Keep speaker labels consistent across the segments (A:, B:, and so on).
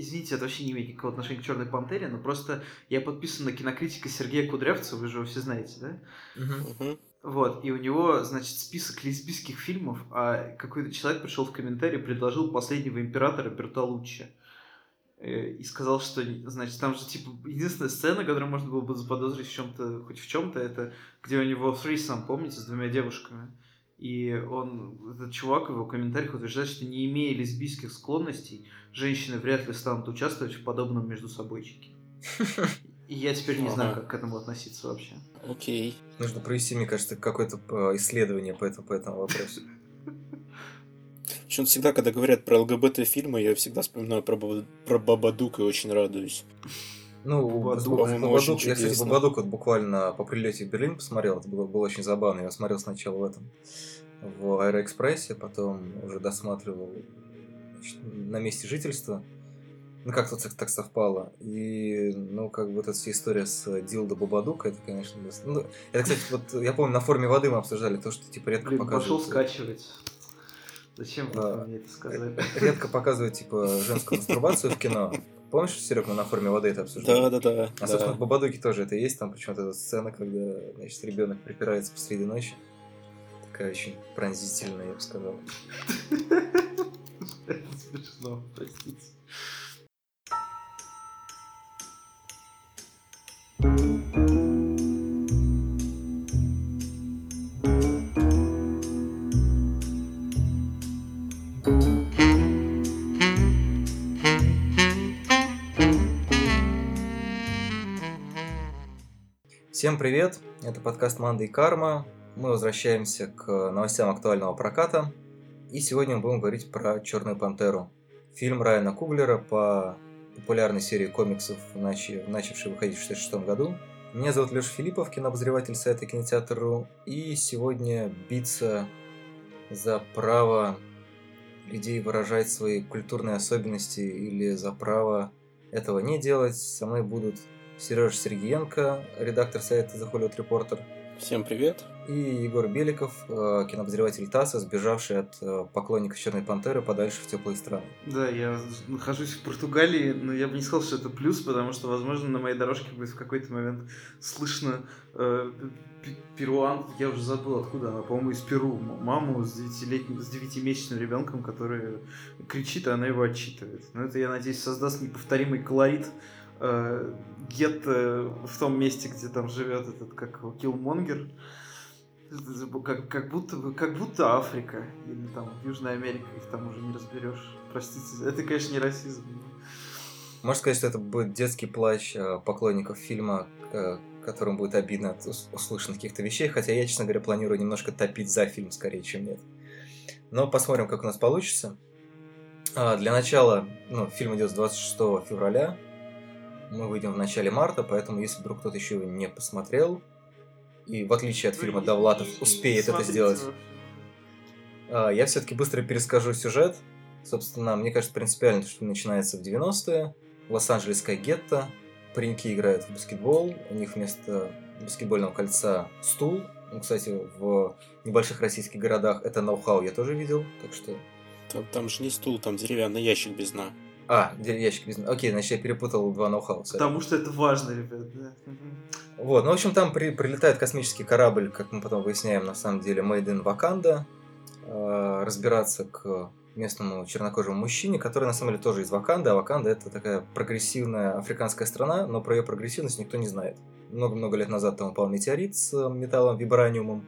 A: извините, это вообще не имеет никакого отношения к Черной Пантере, но просто я подписан на кинокритика Сергея Кудрявцева, вы же его все знаете, да?
B: Угу.
A: Вот, и у него, значит, список лесбийских фильмов, а какой-то человек пришел в комментарий, предложил последнего императора Бертолуччи. Э, и сказал, что, значит, там же, типа, единственная сцена, которую можно было бы заподозрить в чем-то, хоть в чем-то, это где у него фрисом, помните, с двумя девушками. И он, этот чувак в его комментариях утверждает, что не имея лесбийских склонностей, женщины вряд ли станут участвовать в подобном между собойчике. И я теперь не знаю, как к этому относиться вообще.
B: Окей.
C: Нужно провести, мне кажется, какое-то э, исследование по этому, по этому вопросу.
B: Причем всегда, когда говорят про ЛГБТ-фильмы, я всегда вспоминаю про, про Бабадук и очень радуюсь.
C: Ну, Бабадук, Бабадук, Бабадук я, кстати, Бабадук вот буквально по прилете в Берлин посмотрел, это было, было очень забавно. Я смотрел сначала в этом, в Аэроэкспрессе, потом уже досматривал значит, на месте жительства. Ну, как-то так совпало. И, ну, как бы вот эта вся история с Дилдо Бабадука, это, конечно, ну, это, кстати, вот я помню, на форуме воды мы обсуждали то, что, типа, редко
A: Блин, показывают... пошел скачивать. Зачем вы а, мне это сказали?
C: Редко показывают, типа, женскую мастурбацию в кино. Помнишь, Серег, мы на форме воды это обсуждали?
B: Да, да, да.
C: А, собственно, да. в Бабадуке тоже это есть. Там почему-то эта сцена, когда, значит, ребенок припирается посреди ночи. Такая очень пронзительная, я бы сказал.
A: Смешно, простите.
C: Всем привет! Это подкаст «Манда и карма». Мы возвращаемся к новостям актуального проката. И сегодня мы будем говорить про «Черную пантеру». Фильм Райана Куглера по популярной серии комиксов, начавшей выходить в 1966 году. Меня зовут Леша Филиппов, кинообозреватель сайта Кинотеатр.ру. И сегодня биться за право людей выражать свои культурные особенности или за право этого не делать со мной будут Сережа Сергеенко, редактор сайта The Hollywood Reporter.
B: Всем привет.
C: И Егор Беликов, э, кинообозреватель ТАССа, сбежавший от э, поклонников Черной Пантеры подальше в теплые страны.
A: Да, я нахожусь в Португалии, но я бы не сказал, что это плюс, потому что, возможно, на моей дорожке будет в какой-то момент слышно э, перуан, я уже забыл откуда она, по-моему, из Перу, маму с, девятилетним, с девятимесячным ребенком, который кричит, а она его отчитывает. Но это, я надеюсь, создаст неповторимый колорит э, гетто в том месте, где там живет этот, как Киллмонгер, как, как, будто, как будто Африка или там Южная Америка, их там уже не разберешь. Простите, это, конечно, не расизм.
C: Можно сказать, что это будет детский плач э, поклонников фильма, э, которым будет обидно от услышанных каких-то вещей, хотя я, честно говоря, планирую немножко топить за фильм скорее, чем нет. Но посмотрим, как у нас получится. А, для начала, ну, фильм идет с 26 февраля, мы выйдем в начале марта, поэтому если вдруг кто-то еще не посмотрел, и в отличие от фильма Довлатов успеет это сделать, а, я все-таки быстро перескажу сюжет. Собственно, мне кажется, принципиально, что начинается в 90-е. Лос-Анджелесская гетто. Пареньки играют в баскетбол. У них вместо баскетбольного кольца стул. Ну, кстати, в небольших российских городах это ноу-хау я тоже видел, так что...
B: Там, там же не стул, там деревянный ящик без дна.
C: А, ящик без... Окей, значит, я перепутал два ноу-хау.
A: Потому что это важно, ребят, да.
C: Вот, ну, в общем, там при, прилетает космический корабль, как мы потом выясняем, на самом деле, Made in Wakanda, э, разбираться к местному чернокожему мужчине, который на самом деле тоже из Ваканды, а Ваканда это такая прогрессивная африканская страна, но про ее прогрессивность никто не знает. Много-много лет назад там упал метеорит с металлом вибраниумом,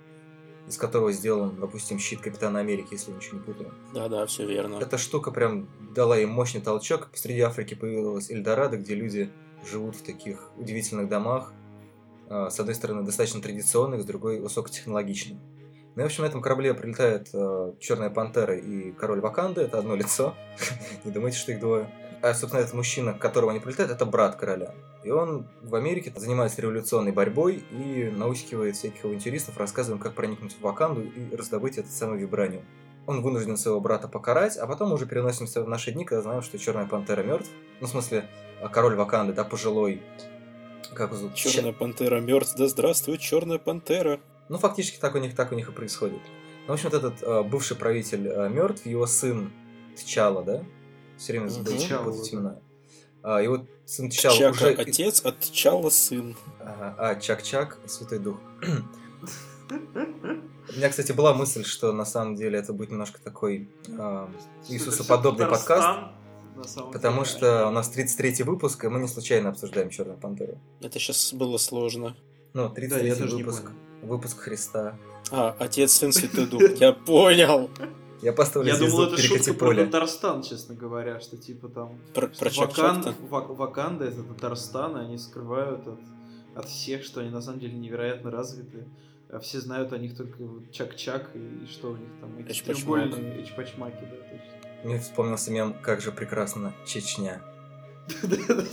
C: из которого сделан, допустим, щит Капитана Америки, если я ничего не путаю.
B: Да-да, все верно.
C: Эта штука прям дала им мощный толчок. Посреди Африки появилась Эльдорадо, где люди живут в таких удивительных домах. А, с одной стороны, достаточно традиционных, с другой высокотехнологичных. Ну и, в общем, на этом корабле прилетает э, Черная Пантера и Король Ваканды. Это одно лицо. Не думайте, что их двое. А, собственно, этот мужчина, к которому они прилетают, это брат короля. И он в Америке занимается революционной борьбой и наускивает всяких авантюристов, рассказывая, как проникнуть в Ваканду и раздобыть этот самый вибраниум. Он вынужден своего брата покарать, а потом уже переносимся в наши дни, когда знаем, что Черная Пантера мертв. Ну, в смысле, а, король Ваканды, да, пожилой.
B: Как его зовут? Черная Пантера мертв, да здравствует Черная Пантера.
C: Ну, фактически так у них, так у них и происходит. Ну, в общем, вот этот э, бывший правитель э, мертв, его сын Тчала, да? Все время забыл
A: Тчала,
C: имена. А, и вот сын Тчала
B: Чака
C: уже...
B: отец, от Чала сын.
C: А, Чак-Чак, Святой Дух. У меня, кстати, была мысль, что на самом деле это будет немножко такой а, Иисусоподобный подкаст, потому что у нас 33 выпуск, и мы не случайно обсуждаем Черную Пантеру.
B: Это сейчас было сложно.
C: Ну,
A: Да,
C: 33
A: я тоже не
C: выпуск. Выпуск Христа.
B: А, отец, сын, святой дух. Я понял.
C: Я поставлю
A: Я думал, это шутка про. Татарстан, честно говоря, что типа там...
B: Про,
A: что
B: про
A: Вакан-. Вак- Ваканда это Татарстан, и они скрывают от, от всех, что они на самом деле невероятно развиты. А все знают о них только Чак-Чак и, и что у них там, эти треугольные эчпачмаки, да, точно.
C: Мне вспомнился мем «Как же прекрасна Чечня».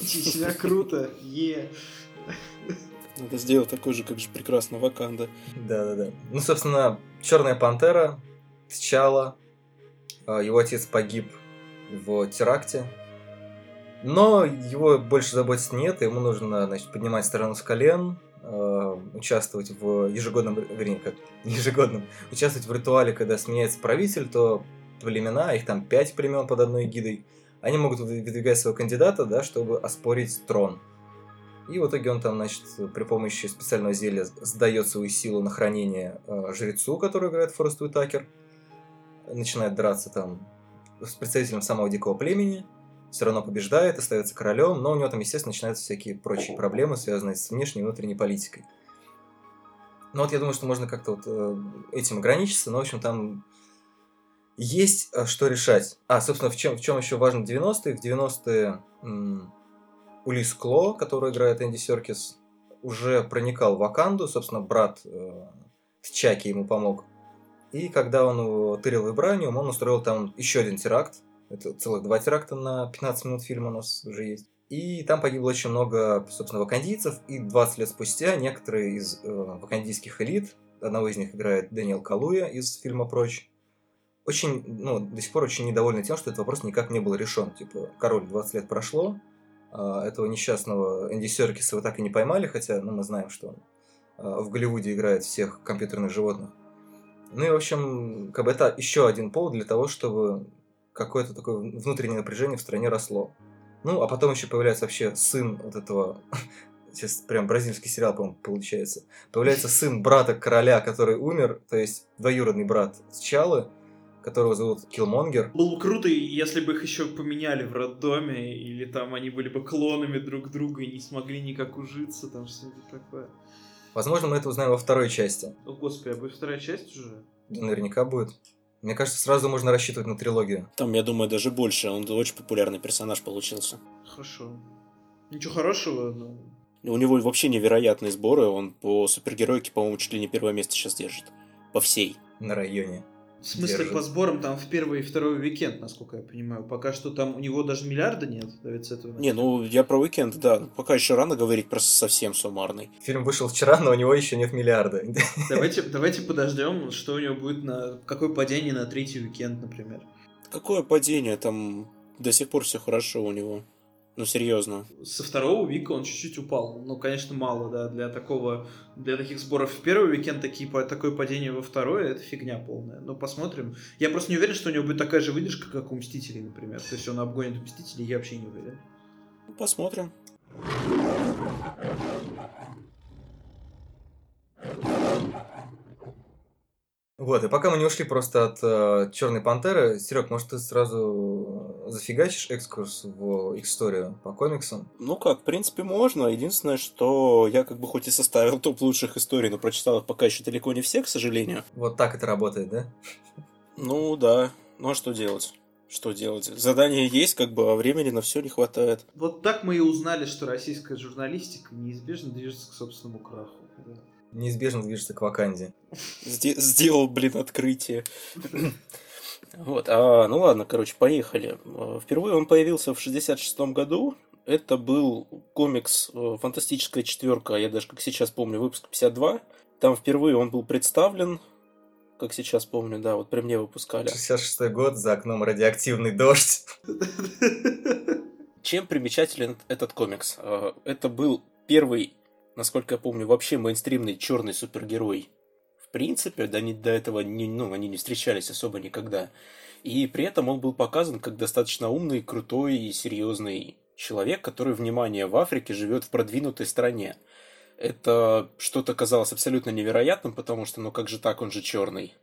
A: Чечня круто, е.
B: Надо сделать такой же, как же прекрасно Ваканда.
C: Да-да-да. Ну, собственно, Черная Пантера, Тчала, а, его отец погиб в теракте, но его больше заботить нет, ему нужно, значит, поднимать страну с колен, а, участвовать в ежегодном, вернее, как ежегодном, участвовать в ритуале, когда сменяется правитель, то племена, их там пять племен под одной гидой, они могут выдвигать своего кандидата, да, чтобы оспорить трон. И в итоге он там, значит, при помощи специального зелья сдает свою силу на хранение э, жрецу, который играет Форест Уитакер. Начинает драться там с представителем самого дикого племени. Все равно побеждает, остается королем, но у него там, естественно, начинаются всякие прочие проблемы, связанные с внешней и внутренней политикой. Ну вот я думаю, что можно как-то вот э, этим ограничиться, но, в общем, там есть э, что решать. А, собственно, в чем, в чем еще важно 90-е? В 90-е м, Улис Кло, который играет Энди Серкис, уже проникал в Ваканду, собственно, брат э, Тчаки ему помог. И когда он тырил вибраниум, он устроил там еще один теракт. Это целых два теракта на 15 минут фильма у нас уже есть. И там погибло очень много, собственно, вакандийцев. И 20 лет спустя некоторые из э, вакандийских элит, одного из них играет Дэниел Калуя из фильма «Прочь», очень, ну, до сих пор очень недовольны тем, что этот вопрос никак не был решен. Типа, король 20 лет прошло, а, этого несчастного Энди Серкиса вы так и не поймали, хотя ну, мы знаем, что он а, в Голливуде играет всех компьютерных животных. Ну и, в общем, как бы это еще один повод для того, чтобы какое-то такое внутреннее напряжение в стране росло. Ну, а потом еще появляется вообще сын вот этого... Сейчас прям бразильский сериал, по-моему, получается. Появляется сын брата короля, который умер, то есть двоюродный брат Чалы, которого зовут Киллмонгер.
A: Было бы круто, если бы их еще поменяли в роддоме, или там они были бы клонами друг друга и не смогли никак ужиться, там что-нибудь такое.
C: Возможно, мы это узнаем во второй части.
A: О, господи, а будет вторая часть уже?
C: Да, наверняка будет. Мне кажется, сразу можно рассчитывать на трилогию.
B: Там, я думаю, даже больше. Он очень популярный персонаж получился.
A: Хорошо. Ничего хорошего, но...
B: У него вообще невероятные сборы. Он по супергеройке, по-моему, чуть ли не первое место сейчас держит. По всей.
C: На районе.
A: В смысле,
C: Держит.
A: по сборам там в первый и второй уикенд, насколько я понимаю. Пока что там у него даже миллиарда нет, да ведь с этого
B: Не, ну я про уикенд, да. Пока еще рано говорить, просто совсем суммарный.
C: Фильм вышел вчера, но у него еще нет миллиарда.
A: Давайте, давайте подождем, что у него будет на... Какое падение на третий уикенд, например.
B: Какое падение? Там до сих пор все хорошо у него. Ну, серьезно.
A: Со второго вика он чуть-чуть упал. Ну, конечно, мало, да, для такого... Для таких сборов в первый уикенд такие, такое падение во второй, это фигня полная. Но посмотрим. Я просто не уверен, что у него будет такая же выдержка, как у Мстителей, например. То есть он обгонит Мстителей, я вообще не уверен.
B: Ну, Посмотрим.
C: Вот, и пока мы не ушли просто от э, Черной Пантеры, Серег, может, ты сразу зафигачишь экскурс в их историю по комиксам?
B: Ну как, в принципе, можно. Единственное, что я как бы хоть и составил топ лучших историй, но прочитал их пока еще далеко не все, к сожалению.
C: Вот так это работает, да?
B: Ну да. Ну а что делать? Что делать? Задание есть, как бы, а времени на все не хватает.
A: Вот так мы и узнали, что российская журналистика неизбежно движется к собственному краху. Да.
C: Неизбежно движется к Ваканде.
B: Сде- сделал, блин, открытие. Вот, а, ну ладно, короче, поехали. Э, Впервые он появился в 66 году. Это был комикс э, «Фантастическая четверка», я даже как сейчас помню, выпуск 52. Там впервые он был представлен, как сейчас помню, да, вот при мне выпускали.
C: 66 год, за окном радиоактивный дождь.
B: Чем примечателен этот комикс? Э, Это был первый, насколько я помню, вообще мейнстримный черный супергерой. В принципе, да, они до этого не, ну, они не встречались особо никогда. И при этом он был показан как достаточно умный, крутой и серьезный человек, который, внимание, в Африке живет в продвинутой стране. Это что-то казалось абсолютно невероятным, потому что, ну как же так, он же черный.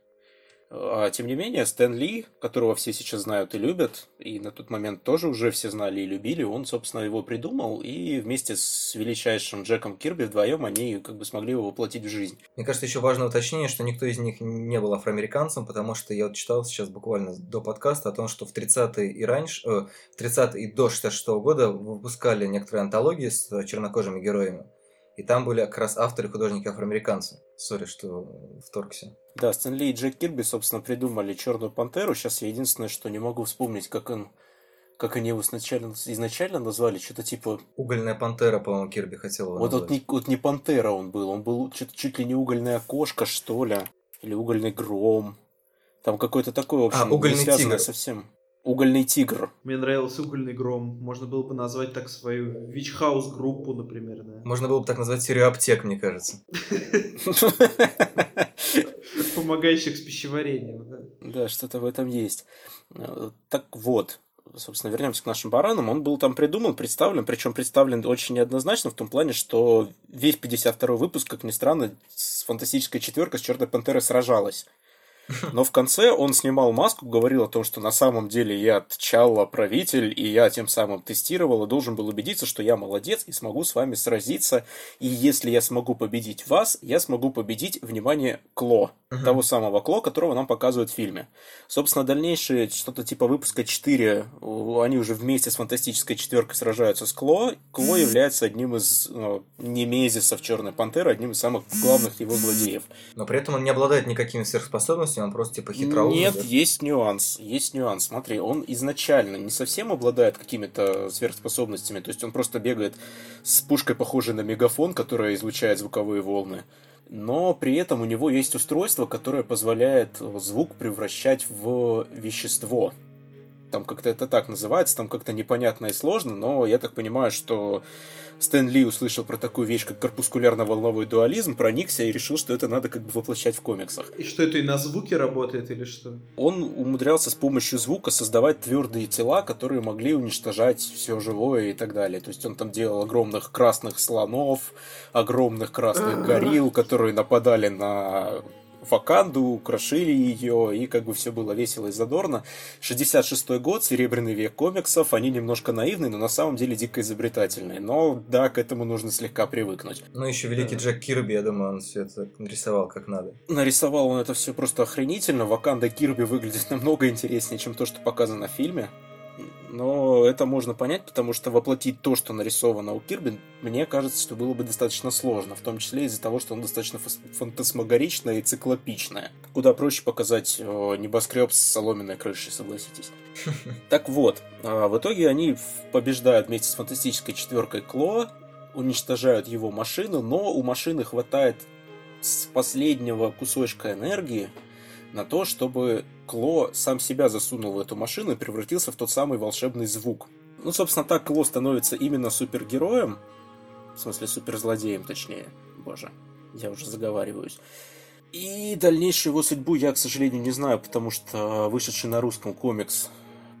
B: А, тем не менее, Стэн Ли, которого все сейчас знают и любят, и на тот момент тоже уже все знали и любили, он, собственно, его придумал, и вместе с величайшим Джеком Кирби вдвоем они как бы смогли его воплотить в жизнь.
C: Мне кажется, еще важное уточнение, что никто из них не был афроамериканцем, потому что я вот читал сейчас буквально до подкаста о том, что в 30-е и раньше, э, в 30-е и до 66 -го года выпускали некоторые антологии с чернокожими героями. И там были как раз авторы художники афроамериканцы. Сори, что вторгся.
B: Да, Стэн Ли и Джек Кирби, собственно, придумали Черную пантеру. Сейчас я единственное, что не могу вспомнить, как он как они его изначально, изначально назвали, что-то типа...
C: Угольная пантера, по-моему, Кирби хотел его
B: вот, вот, не, вот не пантера он был, он был чуть, чуть ли не угольная кошка, что ли, или угольный гром. Там какой-то такой, в общем,
C: а, угольный
B: не
C: тигр.
B: совсем. Угольный тигр.
A: Мне нравился угольный гром. Можно было бы назвать так свою Вичхаус группу, например, да.
C: Можно было бы так назвать серию аптек, мне кажется.
A: Помогающих с пищеварением, да.
B: Да, что-то в этом есть. Так вот, собственно, вернемся к нашим баранам. Он был там придуман, представлен, причем представлен очень неоднозначно в том плане, что весь 52 выпуск, как ни странно, с фантастической четверкой с Черной Пантерой сражалась. Но в конце он снимал маску, говорил о том, что на самом деле я Тчалла правитель, и я тем самым тестировал и должен был убедиться, что я молодец и смогу с вами сразиться. И если я смогу победить вас, я смогу победить, внимание, Кло. Uh-huh. Того самого Кло, которого нам показывают в фильме. Собственно, дальнейшие что-то типа выпуска 4, они уже вместе с фантастической четверкой сражаются с Кло. Кло является одним из ну, немезисов Черной Пантеры, одним из самых главных его злодеев.
C: Но при этом он не обладает никакими сверхспособностями, он просто типа хитроумный.
B: Нет,
C: да?
B: есть нюанс. Есть нюанс. Смотри, он изначально не совсем обладает какими-то сверхспособностями. То есть он просто бегает с пушкой, похожей на мегафон, которая излучает звуковые волны. Но при этом у него есть устройство, которое позволяет звук превращать в вещество. Там как-то это так называется, там как-то непонятно и сложно, но я так понимаю, что Стэн Ли услышал про такую вещь, как корпускулярно-волновой дуализм, проникся и решил, что это надо как бы воплощать в комиксах.
A: И что это и на звуке работает или что?
B: Он умудрялся с помощью звука создавать твердые тела, которые могли уничтожать все живое и так далее. То есть он там делал огромных красных слонов, огромных красных горилл, которые нападали на Ваканду, крошили ее, и как бы все было весело и задорно. 66-й год, серебряный век комиксов, они немножко наивные, но на самом деле дико изобретательные. Но да, к этому нужно слегка привыкнуть.
C: Ну, еще великий да. Джек Кирби, я думаю, он все это нарисовал как надо.
B: Нарисовал он это все просто охренительно. Ваканда Кирби выглядит намного интереснее, чем то, что показано в фильме. Но это можно понять, потому что воплотить то, что нарисовано у Кирби, мне кажется, что было бы достаточно сложно, в том числе из-за того, что он достаточно фантасмагоричное и циклопичное. Куда проще показать э, небоскреб с соломенной крышей, согласитесь. Так вот, а, в итоге они побеждают вместе с фантастической четверкой Кло, уничтожают его машину, но у машины хватает с последнего кусочка энергии, на то, чтобы Кло сам себя засунул в эту машину и превратился в тот самый волшебный звук. Ну, собственно, так Кло становится именно супергероем, в смысле суперзлодеем, точнее. Боже, я уже заговариваюсь. И дальнейшую его судьбу я, к сожалению, не знаю, потому что вышедший на русском комикс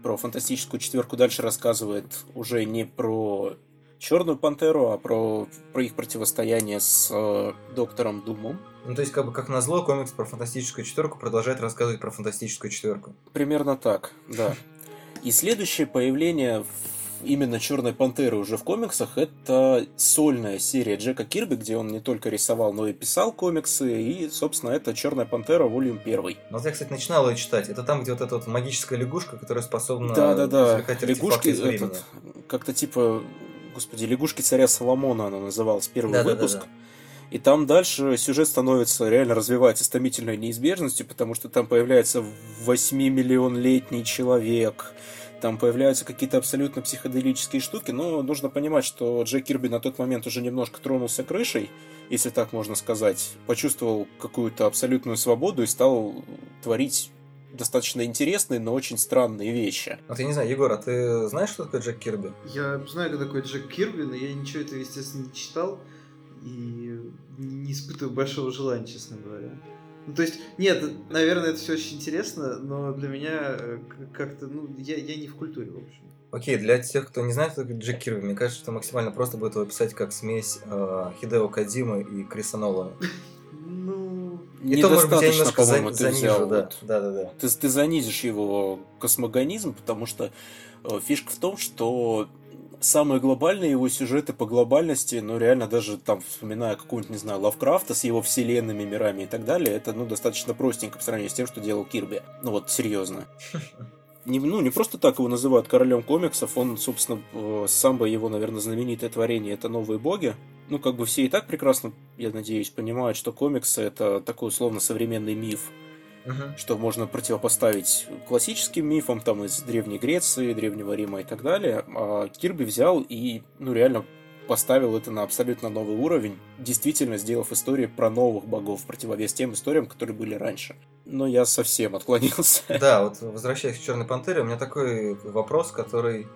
B: про фантастическую четверку дальше рассказывает уже не про Черную Пантеру, а про, про их противостояние с э, Доктором Думом.
C: Ну, то есть, как бы как назло, комикс про фантастическую четверку продолжает рассказывать про фантастическую четверку.
B: Примерно так, да. И следующее появление именно Черной Пантеры уже в комиксах это сольная серия Джека Кирби, где он не только рисовал, но и писал комиксы, и, собственно, это Черная Пантера Волюм 1.
C: Ну, вот я, кстати, начинал ее читать. Это там, где вот эта вот магическая лягушка, которая способна
B: да, да, да. Лягушки, этот, как-то типа господи, «Лягушки царя Соломона» она называлась, первый да, выпуск. Да, да, да. И там дальше сюжет становится, реально развивается с томительной неизбежностью, потому что там появляется 8-миллион-летний человек, там появляются какие-то абсолютно психоделические штуки, но нужно понимать, что Джек Кирби на тот момент уже немножко тронулся крышей, если так можно сказать, почувствовал какую-то абсолютную свободу и стал творить достаточно интересные, но очень странные вещи.
C: Вот я не знаю, Егор, а ты знаешь, что такое Джек Кирби?
A: Я знаю, кто такой Джек Кирби, но я ничего этого, естественно, не читал и не испытываю большого желания, честно говоря. Ну, то есть, нет, наверное, это все очень интересно, но для меня э, как-то, ну, я, я не в культуре, в общем.
C: Окей, для тех, кто не знает, кто такой Джек Кирби, мне кажется, что максимально просто будет его описать как смесь э, Хидео Кадзимы и Криса Нолана.
B: Недостаточно, по-моему, ты
C: занижу,
B: взял.
C: да.
B: вот.
C: Да, да, да.
B: Ты, ты занизишь его космогонизм, потому что э, фишка в том, что самые глобальные его сюжеты по глобальности, ну реально даже там, вспоминая какого-нибудь, не знаю, Лавкрафта с его вселенными, мирами и так далее, это ну достаточно простенько по сравнению с тем, что делал Кирби. Ну вот, серьезно. Не, ну, не просто так его называют королем комиксов, он, собственно, э, самое его, наверное, знаменитое творение это «Новые боги». Ну, как бы все и так прекрасно, я надеюсь, понимают, что комиксы это такой условно современный миф,
C: Мгм.
B: что можно противопоставить классическим мифам там из Древней Греции, Древнего Рима и так далее. А Кирби взял и, ну, реально поставил это на абсолютно новый уровень, действительно сделав истории про новых богов в противовес тем историям, которые были раньше. Но я совсем отклонился.
C: Да, вот возвращаясь к Черной Пантере, у меня такой вопрос, который,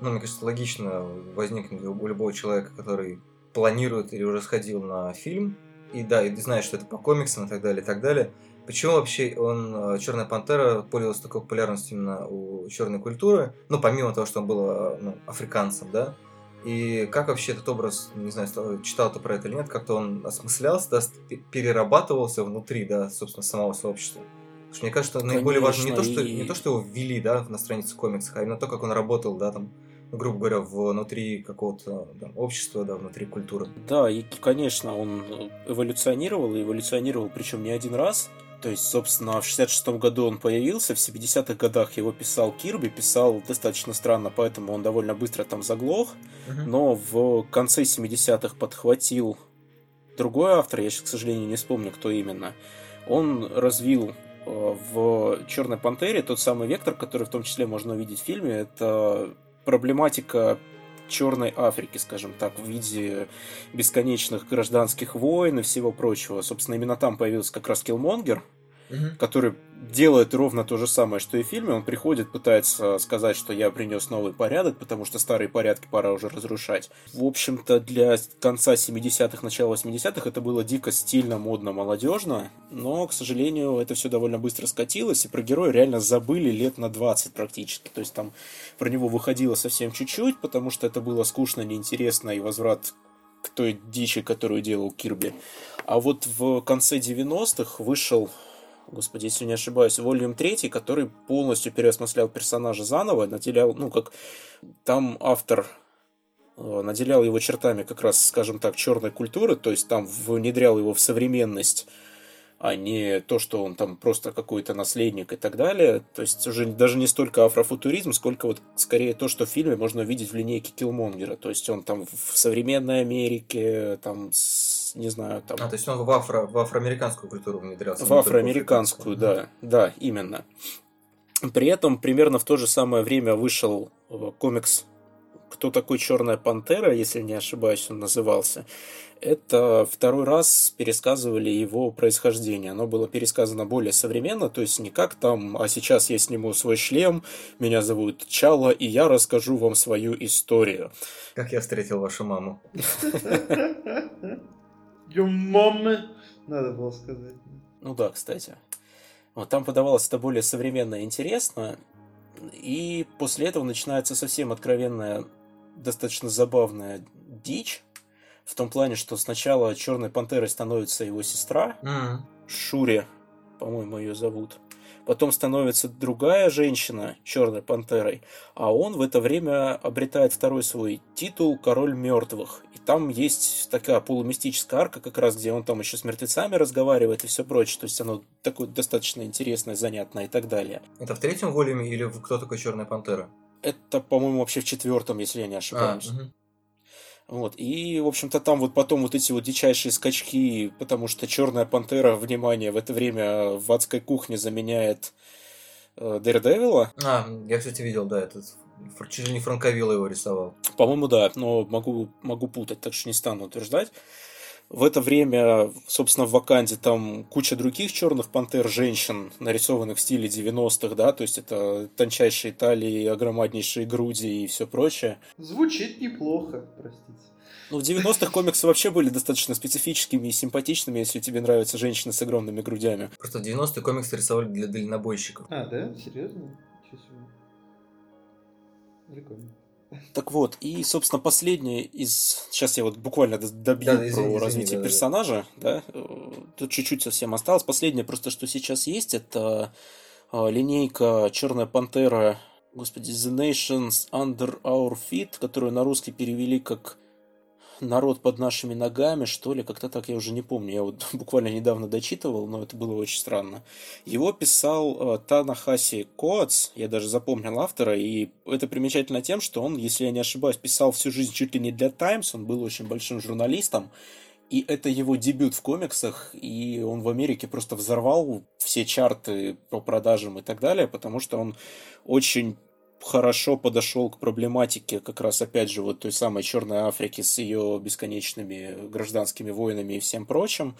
C: ну, мне кажется, логично возникнет у любого человека, который планирует или уже сходил на фильм, и да, и знает, что это по комиксам и так далее, и так далее. Почему вообще он, Черная Пантера, пользовался такой популярностью именно у черной культуры? Ну, помимо того, что он был э, ну, африканцем, да? И как вообще этот образ, не знаю, читал ты про это или нет, как-то он осмыслялся, да, перерабатывался внутри, да, собственно, самого сообщества? Потому что мне кажется, что наиболее важно не то,
B: Конечно,
C: что,
B: и-
C: не то, что его ввели, да, на странице комиксов, а именно то, как он работал, да, там, грубо говоря, внутри какого-то там, общества, да, внутри культуры.
B: Да, и, конечно, он эволюционировал, и эволюционировал, причем не один раз. То есть, собственно, в 66 году он появился, в 70-х годах его писал Кирби, писал достаточно странно, поэтому он довольно быстро там заглох. Но в конце 70-х подхватил другой автор, я сейчас, к сожалению, не вспомню, кто именно. Он развил э, в Черной Пантере тот самый вектор, который в том числе можно увидеть в фильме. Это проблематика Черной Африки, скажем так, в виде бесконечных гражданских войн и всего прочего. Собственно, именно там появился как раз Киллмонгер,
C: Мгм.
B: который делает ровно то же самое, что и в фильме. Он приходит, пытается сказать, что я принес новый порядок, потому что старые порядки пора уже разрушать. В общем-то, для конца 70-х, начала 80-х это было дико стильно, модно, молодежно, но, к сожалению, это все довольно быстро скатилось, и про героя реально забыли лет на 20 практически. То есть там про него выходило совсем чуть-чуть, потому что это было скучно, неинтересно, и возврат к той дичи, которую делал Кирби. А вот в конце 90-х вышел господи, если не ошибаюсь, Volume 3, который полностью переосмыслял персонажа заново, наделял, ну, как там автор э, наделял его чертами как раз, скажем так, черной культуры, то есть там внедрял его в современность, а не то, что он там просто какой-то наследник и так далее. То есть уже даже не столько афрофутуризм, сколько вот скорее то, что в фильме можно увидеть в линейке Киллмонгера. То есть он там в современной Америке, там, с- не знаю, там...
C: А, то есть он в, афро, в афроамериканскую культуру внедрялся.
B: В афроамериканскую, да, да, именно. При этом примерно в то же самое время вышел э, комикс «Кто такой Черная Пантера», если не ошибаюсь, он назывался. Это второй раз пересказывали его происхождение. Оно было пересказано более современно, то есть не как там, а сейчас я сниму свой шлем, меня зовут Чала, и я расскажу вам свою историю.
C: Как я встретил вашу маму.
A: Mom. Надо было сказать.
B: Ну да, кстати. Вот там подавалось это более современно и интересно. И после этого начинается совсем откровенная, достаточно забавная дичь. В том плане, что сначала Черной Пантерой становится его сестра,
C: М.
B: Шури, по-моему, ее зовут. Потом становится другая женщина Черной Пантерой, а он в это время обретает второй свой титул Король мертвых. И там есть такая полумистическая арка, как раз, где он там еще с мертвецами разговаривает и все прочее. То есть оно такое достаточно интересное, занятное и так далее.
C: Это в третьем волюме или в «Кто такой Черная Пантера»?
B: Это, по-моему, вообще в четвертом, если я не
C: А,
B: ошибаюсь. Вот. И, в общем-то, там вот потом вот эти вот дичайшие скачки, потому что Черная Пантера, внимание, в это время в адской кухне заменяет э, Daredevil.
C: А, я, кстати, видел, да, этот чуть ли не Франковилла его рисовал.
B: По-моему, да, но могу, могу путать, так что не стану утверждать. В это время, собственно, в Ваканде там куча других черных пантер женщин, нарисованных в стиле 90-х, да, то есть это тончайшие талии, огромаднейшие груди и все прочее.
A: Звучит неплохо, простите.
B: Ну, в 90-х комиксы вообще были достаточно специфическими и симпатичными, если тебе нравятся женщины с огромными грудями.
C: Просто в 90-е комиксы рисовали для дальнобойщиков.
A: А, да? Серьезно? Себе. Прикольно.
B: Так вот, и, собственно, последнее из... Сейчас я вот буквально добью
C: Да,
B: про
C: извини, извини,
B: развитие
C: да-да-да.
B: персонажа, да. Э, Тут чуть-чуть совсем осталось. Последнее просто, что сейчас есть, это э, линейка Черная Пантера, господи, The Nations Under Our Feet, которую на русский перевели как народ под нашими ногами, что ли, как-то так, я уже не помню. Я вот буквально недавно дочитывал, но это было очень странно. Его писал э, Танахаси Коац, я даже запомнил автора, и это примечательно тем, что он, если я не ошибаюсь, писал всю жизнь чуть ли не для Times, он был очень большим журналистом, и это его дебют в комиксах, и он в Америке просто взорвал все чарты по продажам и так далее, потому что он очень хорошо подошел к проблематике как раз опять же вот той самой Черной Африки с ее бесконечными гражданскими войнами и всем прочим.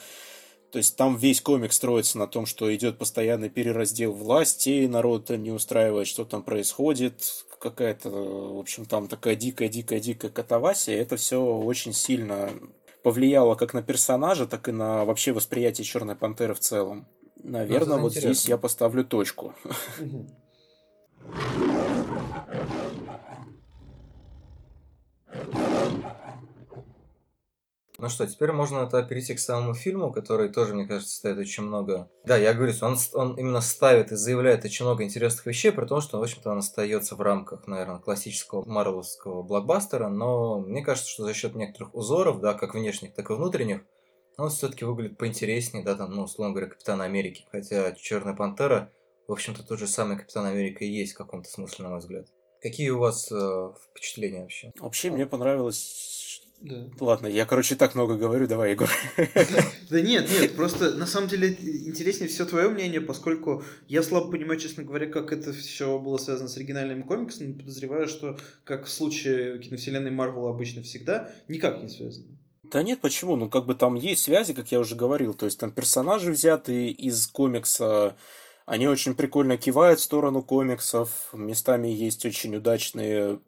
B: То есть там весь комик строится на том, что идет постоянный перераздел власти, народ не устраивает, что там происходит, какая-то, в общем, там такая дикая-дикая-дикая катавасия. Это все очень сильно повлияло как на персонажа, так и на вообще восприятие Черной Пантеры в целом. Наверное,
C: это
B: вот здесь
C: интересно.
B: я поставлю точку.
A: Мгм.
C: Ну что, теперь можно это перейти к самому фильму, который тоже, мне кажется, ставит очень много... Да, я говорю, он, он именно ставит и заявляет очень много интересных вещей, при том, что, в общем-то, он остается в рамках, наверное, классического марвеловского блокбастера, но мне кажется, что за счет некоторых узоров, да, как внешних, так и внутренних, он все-таки выглядит поинтереснее, да, там, ну, условно говоря, Капитан Америки. Хотя Черная Пантера, в общем-то, тот же самый Капитан Америка и есть в каком-то смысле, на мой взгляд. Какие у вас э, впечатления вообще?
B: Вообще мне понравилось...
A: Да.
B: Ладно, я, короче, так много говорю, давай, Егор.
A: Да нет, нет, просто на самом деле интереснее все твое мнение, поскольку я слабо понимаю, честно говоря, как это все было связано с оригинальными комиксами, подозреваю, что, как в случае киновселенной Марвел обычно всегда, никак не связано.
B: Да нет, почему? Ну, как бы там есть связи, как я уже говорил. То есть там персонажи взяты из комикса, они очень прикольно кивают в сторону комиксов, местами есть очень удачные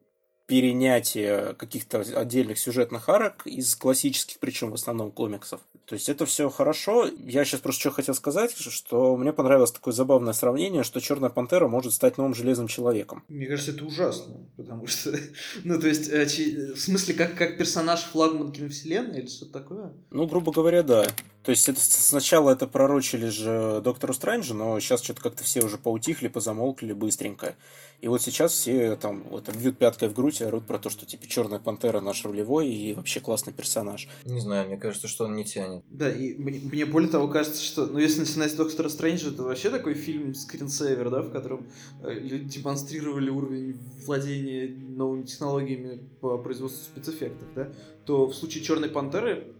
B: перенятия каких-то отдельных сюжетных арок из классических, причем в основном комиксов. То есть это все хорошо. Я сейчас просто что хотел сказать, что мне понравилось такое забавное сравнение, что Черная Пантера может стать новым Железным Человеком.
A: Мне кажется, это ужасно, потому что, ну, то есть, э, чи- в смысле, как, как персонаж флагман киновселенной или что-то такое?
B: Ну, грубо говоря, да. То есть это сначала это пророчили же Доктору Стрэнджу, но сейчас что-то как-то все уже поутихли, позамолкли быстренько. И вот сейчас все там вот бьют пяткой в грудь и орут про то, что типа Черная Пантера наш рулевой и вообще классный персонаж.
C: Не знаю, мне кажется, что он не тянет.
A: Да, и мне, мне более того кажется, что, ну, если начинать с Доктора Стрэнджа, это вообще такой фильм скринсейвер, да, в котором э, люди демонстрировали уровень владения новыми технологиями по производству спецэффектов, да, то в случае Черной Пантеры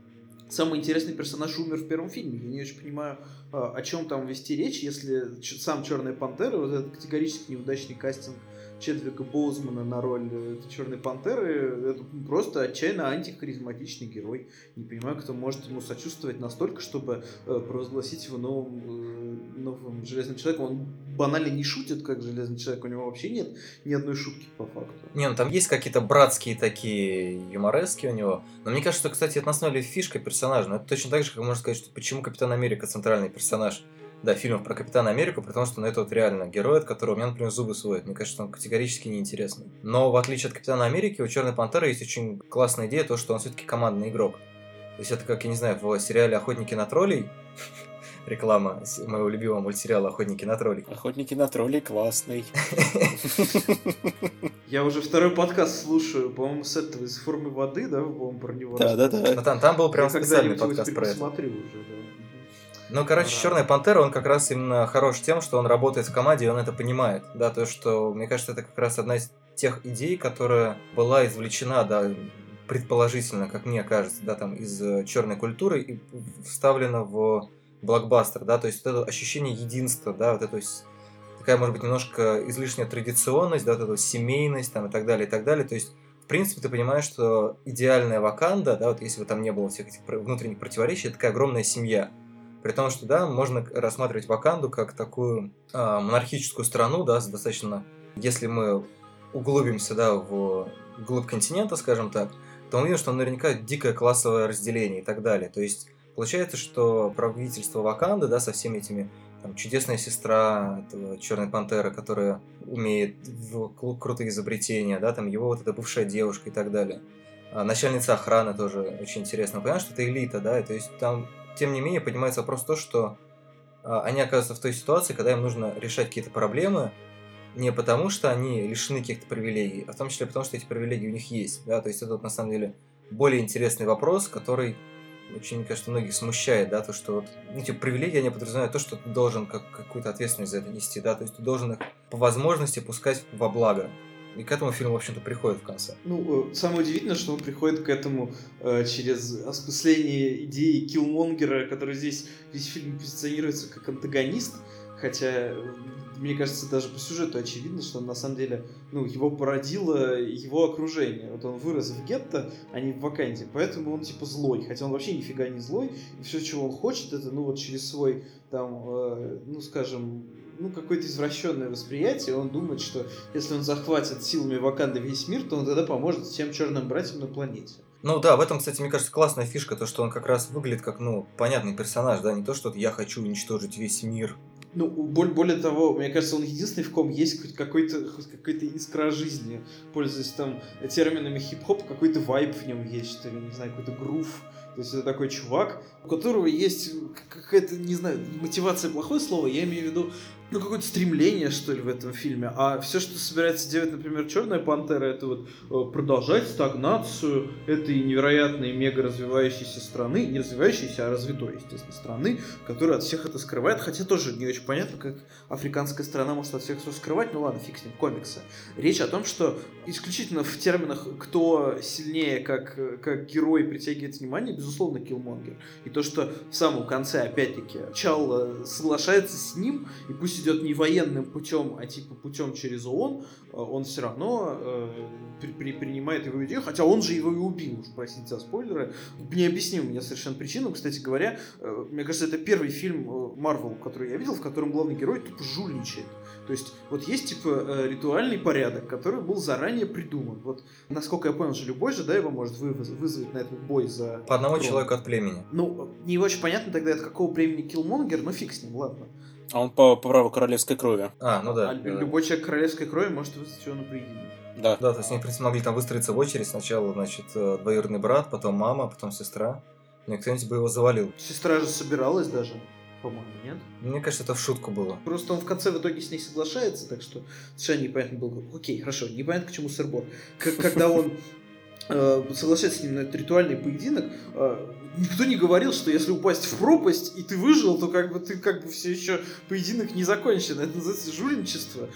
A: самый интересный персонаж умер в первом фильме. Я не очень понимаю, а, о чем там вести речь, если сам Черная Пантера, вот этот категорически неудачный кастинг Чедвика Боузмана на роль э, Черной Пантеры, это просто отчаянно антихаризматичный герой. Не понимаю, кто может ему сочувствовать настолько, чтобы э, провозгласить его новым, э, новым Железным Человеком. Он банально не шутит, как Железный Человек, у него вообще нет ни одной шутки по факту.
C: Не, ну там есть какие-то братские такие юморески у него. Но мне кажется, что, кстати, это на деле фишка персонажа. Но это точно так же, как можно сказать, что почему Капитан Америка центральный персонаж. Да, фильмов про Капитана Америку, потому что ну, это вот реально герой, от которого у меня, например, зубы сводят. Мне кажется, он категорически неинтересный. Но в отличие от Капитана Америки, у Черной Пантеры есть очень классная идея, то, что он все-таки командный игрок. То есть это как, я не знаю, в сериале «Охотники на троллей», реклама моего любимого мультсериала «Охотники на троллей».
B: Охотники на троллей классный.
A: Я уже второй подкаст слушаю, по-моему, с этого, из формы воды, да, вы, по-моему, про него
C: Но
B: Да-да-да.
C: там, там был прям специальный подкаст про это.
A: посмотрю уже, да.
C: Ну, короче. Черная Пантера, он как раз именно хорош тем, что он работает в команде, и он это понимает. Да, то, что, мне кажется, это как раз одна из тех идей, которая была извлечена, да, предположительно, как мне кажется, да, там, из э, черной культуры и вставлена в блокбастер, да, то есть вот это ощущение единства, да, вот это есть такая, может быть, немножко излишняя традиционность, да, вот эта семейность, там, и так далее, и так далее, то есть в принципе, ты понимаешь, что идеальная Ваканда, да, вот если бы там не было всех этих внутренних противоречий, это такая огромная семья. При том, что, да, можно рассматривать Ваканду как такую а, монархическую страну, да, с достаточно... Если мы углубимся, да, в глубь континента, скажем так, то мы увидим, что наверняка дикое классовое разделение и так далее. То есть получается, что правительство Ваканды, да, со всеми этими там, чудесная сестра этого Черной Пантеры, которая умеет в крутые изобретения, да, там его вот эта бывшая девушка и так далее. А начальница охраны тоже очень интересно. Понимаешь, что это элита, да, то есть там, тем не менее, поднимается вопрос то, что а, они оказываются в той ситуации, когда им нужно решать какие-то проблемы, не потому, что они лишены каких-то привилегий, а в том числе потому, что эти привилегии у них есть. Да? То есть это вот, на самом деле более интересный вопрос, который очень, мне кажется, многих смущает, да, то, что вот, ну, типа, привилегии, они подразумевают то, что ты должен как, какую-то ответственность за это нести, да, то есть ты должен их по возможности пускать во благо. И к этому фильм, в общем-то, приходит в конце.
A: Ну, э, самое удивительное, что он приходит к этому э, через осмысление идеи Киллмонгера, который здесь весь фильм позиционируется как антагонист, хотя мне кажется, даже по сюжету очевидно, что он на самом деле, ну, его породило его окружение. Вот он вырос в гетто, а не в Ваканде, поэтому он типа злой, хотя он вообще нифига не злой, и все, чего он хочет, это, ну, вот через свой, там, э, ну, скажем, ну, какое-то извращенное восприятие, он думает, что если он захватит силами Ваканды весь мир, то он тогда поможет всем черным братьям на планете.
C: Ну да, в этом, кстати, мне кажется, классная фишка, то, что он как раз выглядит как, ну, понятный персонаж, да, не то, что я хочу уничтожить весь мир,
A: ну, более того, мне кажется, он единственный, в ком есть хоть какой-то хоть какая-то искра жизни, пользуясь там терминами хип-хоп, какой-то вайп в нем есть, что ли, не знаю, какой-то грув. То есть это такой чувак, у которого есть какая-то, не знаю, мотивация плохое слово, я имею в виду ну, какое-то стремление, что ли, в этом фильме. А все, что собирается делать, например, Черная пантера, это вот э, продолжать стагнацию этой невероятной, мега развивающейся страны, не развивающейся, а развитой, естественно, страны, которая от всех это скрывает, хотя тоже не очень понятно, как африканская страна может от всех все скрывать, ну ладно, фиг с ним, комиксы. Речь о том, что исключительно в терминах, кто сильнее как, как герой притягивает внимание, безусловно, Киллмонгер. И то, что в самом конце, опять-таки, Чал соглашается с ним, и пусть идет не военным путем, а типа путем через ООН, э, он все равно э, при, при, принимает его идею, хотя он же его и убил, уж простите за спойлеры. Необъясним мне совершенно причину. Кстати говоря, э, мне кажется, это первый фильм Марвел, который я видел, в котором главный герой тупо жульничает. То есть вот есть типа э, ритуальный порядок, который был заранее придуман. Вот насколько я понял, же любой же, да, его может вызвать на этот бой за...
C: По одному трон. человеку от племени.
A: Ну, не очень понятно тогда, от какого племени Киллмонгер, но фиг с ним, ладно.
B: А он по, по праву королевской крови.
C: А, ну да. А
A: да. любой человек королевской крови может вызвать его на поединок.
B: Да.
C: Да, то есть они, в принципе, могли там выстроиться в очередь. Сначала, значит, э, двоюродный брат, потом мама, потом сестра. Ну и кто-нибудь бы его завалил.
A: Сестра же собиралась даже, по-моему, нет?
C: Мне кажется, это в шутку было.
A: Просто он в конце в итоге с ней соглашается, так что совершенно непонятно было. Окей, хорошо, непонятно, к чему сырбор. Когда он э, соглашается с ним на этот ритуальный поединок, э, никто не говорил, что если упасть в пропасть и ты выжил, то как бы ты как бы все еще поединок не закончен. Это называется жульничество.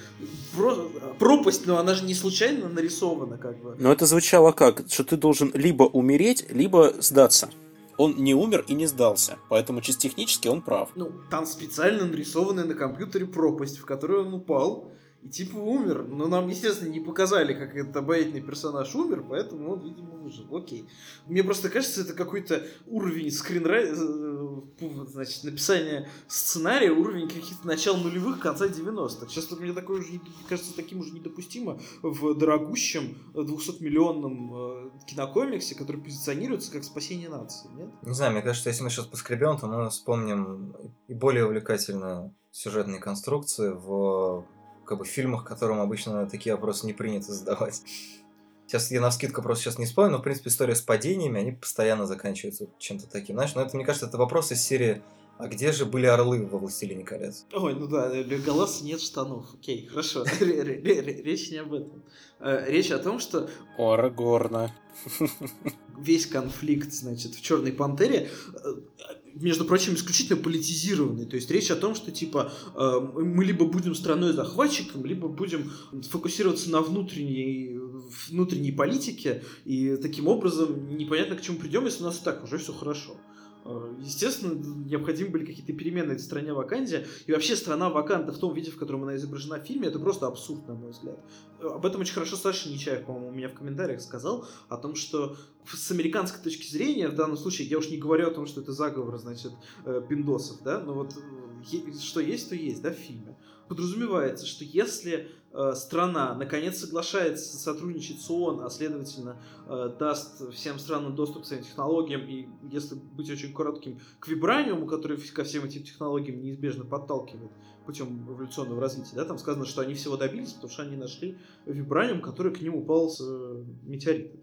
A: Про... Пропасть, но она же не случайно нарисована, как бы.
B: Но это звучало как, что ты должен либо умереть, либо сдаться. Он не умер и не сдался, поэтому чисто технически он прав.
A: Ну, там специально нарисованная на компьютере пропасть, в которую он упал, и типа умер. Но нам, естественно, не показали, как этот обаятельный персонаж умер, поэтому он, видимо, выжил. Окей. Мне просто кажется, это какой-то уровень скринрай... Э, значит, написания сценария, уровень каких-то начал нулевых, конца 90-х. Сейчас мне такое уже, кажется, таким уже недопустимо в дорогущем 200-миллионном э, кинокомиксе, который позиционируется как спасение нации, нет?
C: Не знаю, мне кажется, если мы сейчас поскребем, то мы вспомним и более увлекательные сюжетные конструкции в как бы, фильмах, которым обычно такие вопросы не принято задавать. Сейчас я на скидку просто сейчас не вспомню, но, в принципе, история с падениями, они постоянно заканчиваются чем-то таким. Знаешь, но это, мне кажется, это вопрос из серии а где же были орлы во «Властелине колец»?
A: Ой, ну да, голос нет штанов. Окей, хорошо. Речь не об этом. Э, речь о том, что...
B: Орагорна.
A: Весь конфликт, значит, в Черной пантере э, между прочим, исключительно политизированный. То есть речь о том, что типа э, мы либо будем страной-захватчиком, либо будем фокусироваться на внутренней, внутренней политике, и таким образом непонятно к чему придем, если у нас и так уже все хорошо. Э, естественно, необходимы были какие-то перемены в стране Ваканде. И вообще страна Ваканда в том виде, в котором она изображена в фильме, это просто абсурд, на мой взгляд. Э, об этом очень хорошо Саша Нечаев, по-моему, у меня в комментариях сказал, о том, что с американской точки зрения, в данном случае, я уж не говорю о том, что это заговор, значит, э, пиндосов, да, но вот что есть, то есть, да, в фильме. Подразумевается, что если э, страна наконец соглашается сотрудничать с ООН, а следовательно э, даст всем странам доступ к своим технологиям и, если быть очень коротким, к вибраниуму, который ко всем этим технологиям неизбежно подталкивает путем эволюционного развития, да, там сказано, что они всего добились, потому что они нашли вибраниум, который к ним упал с э, метеорита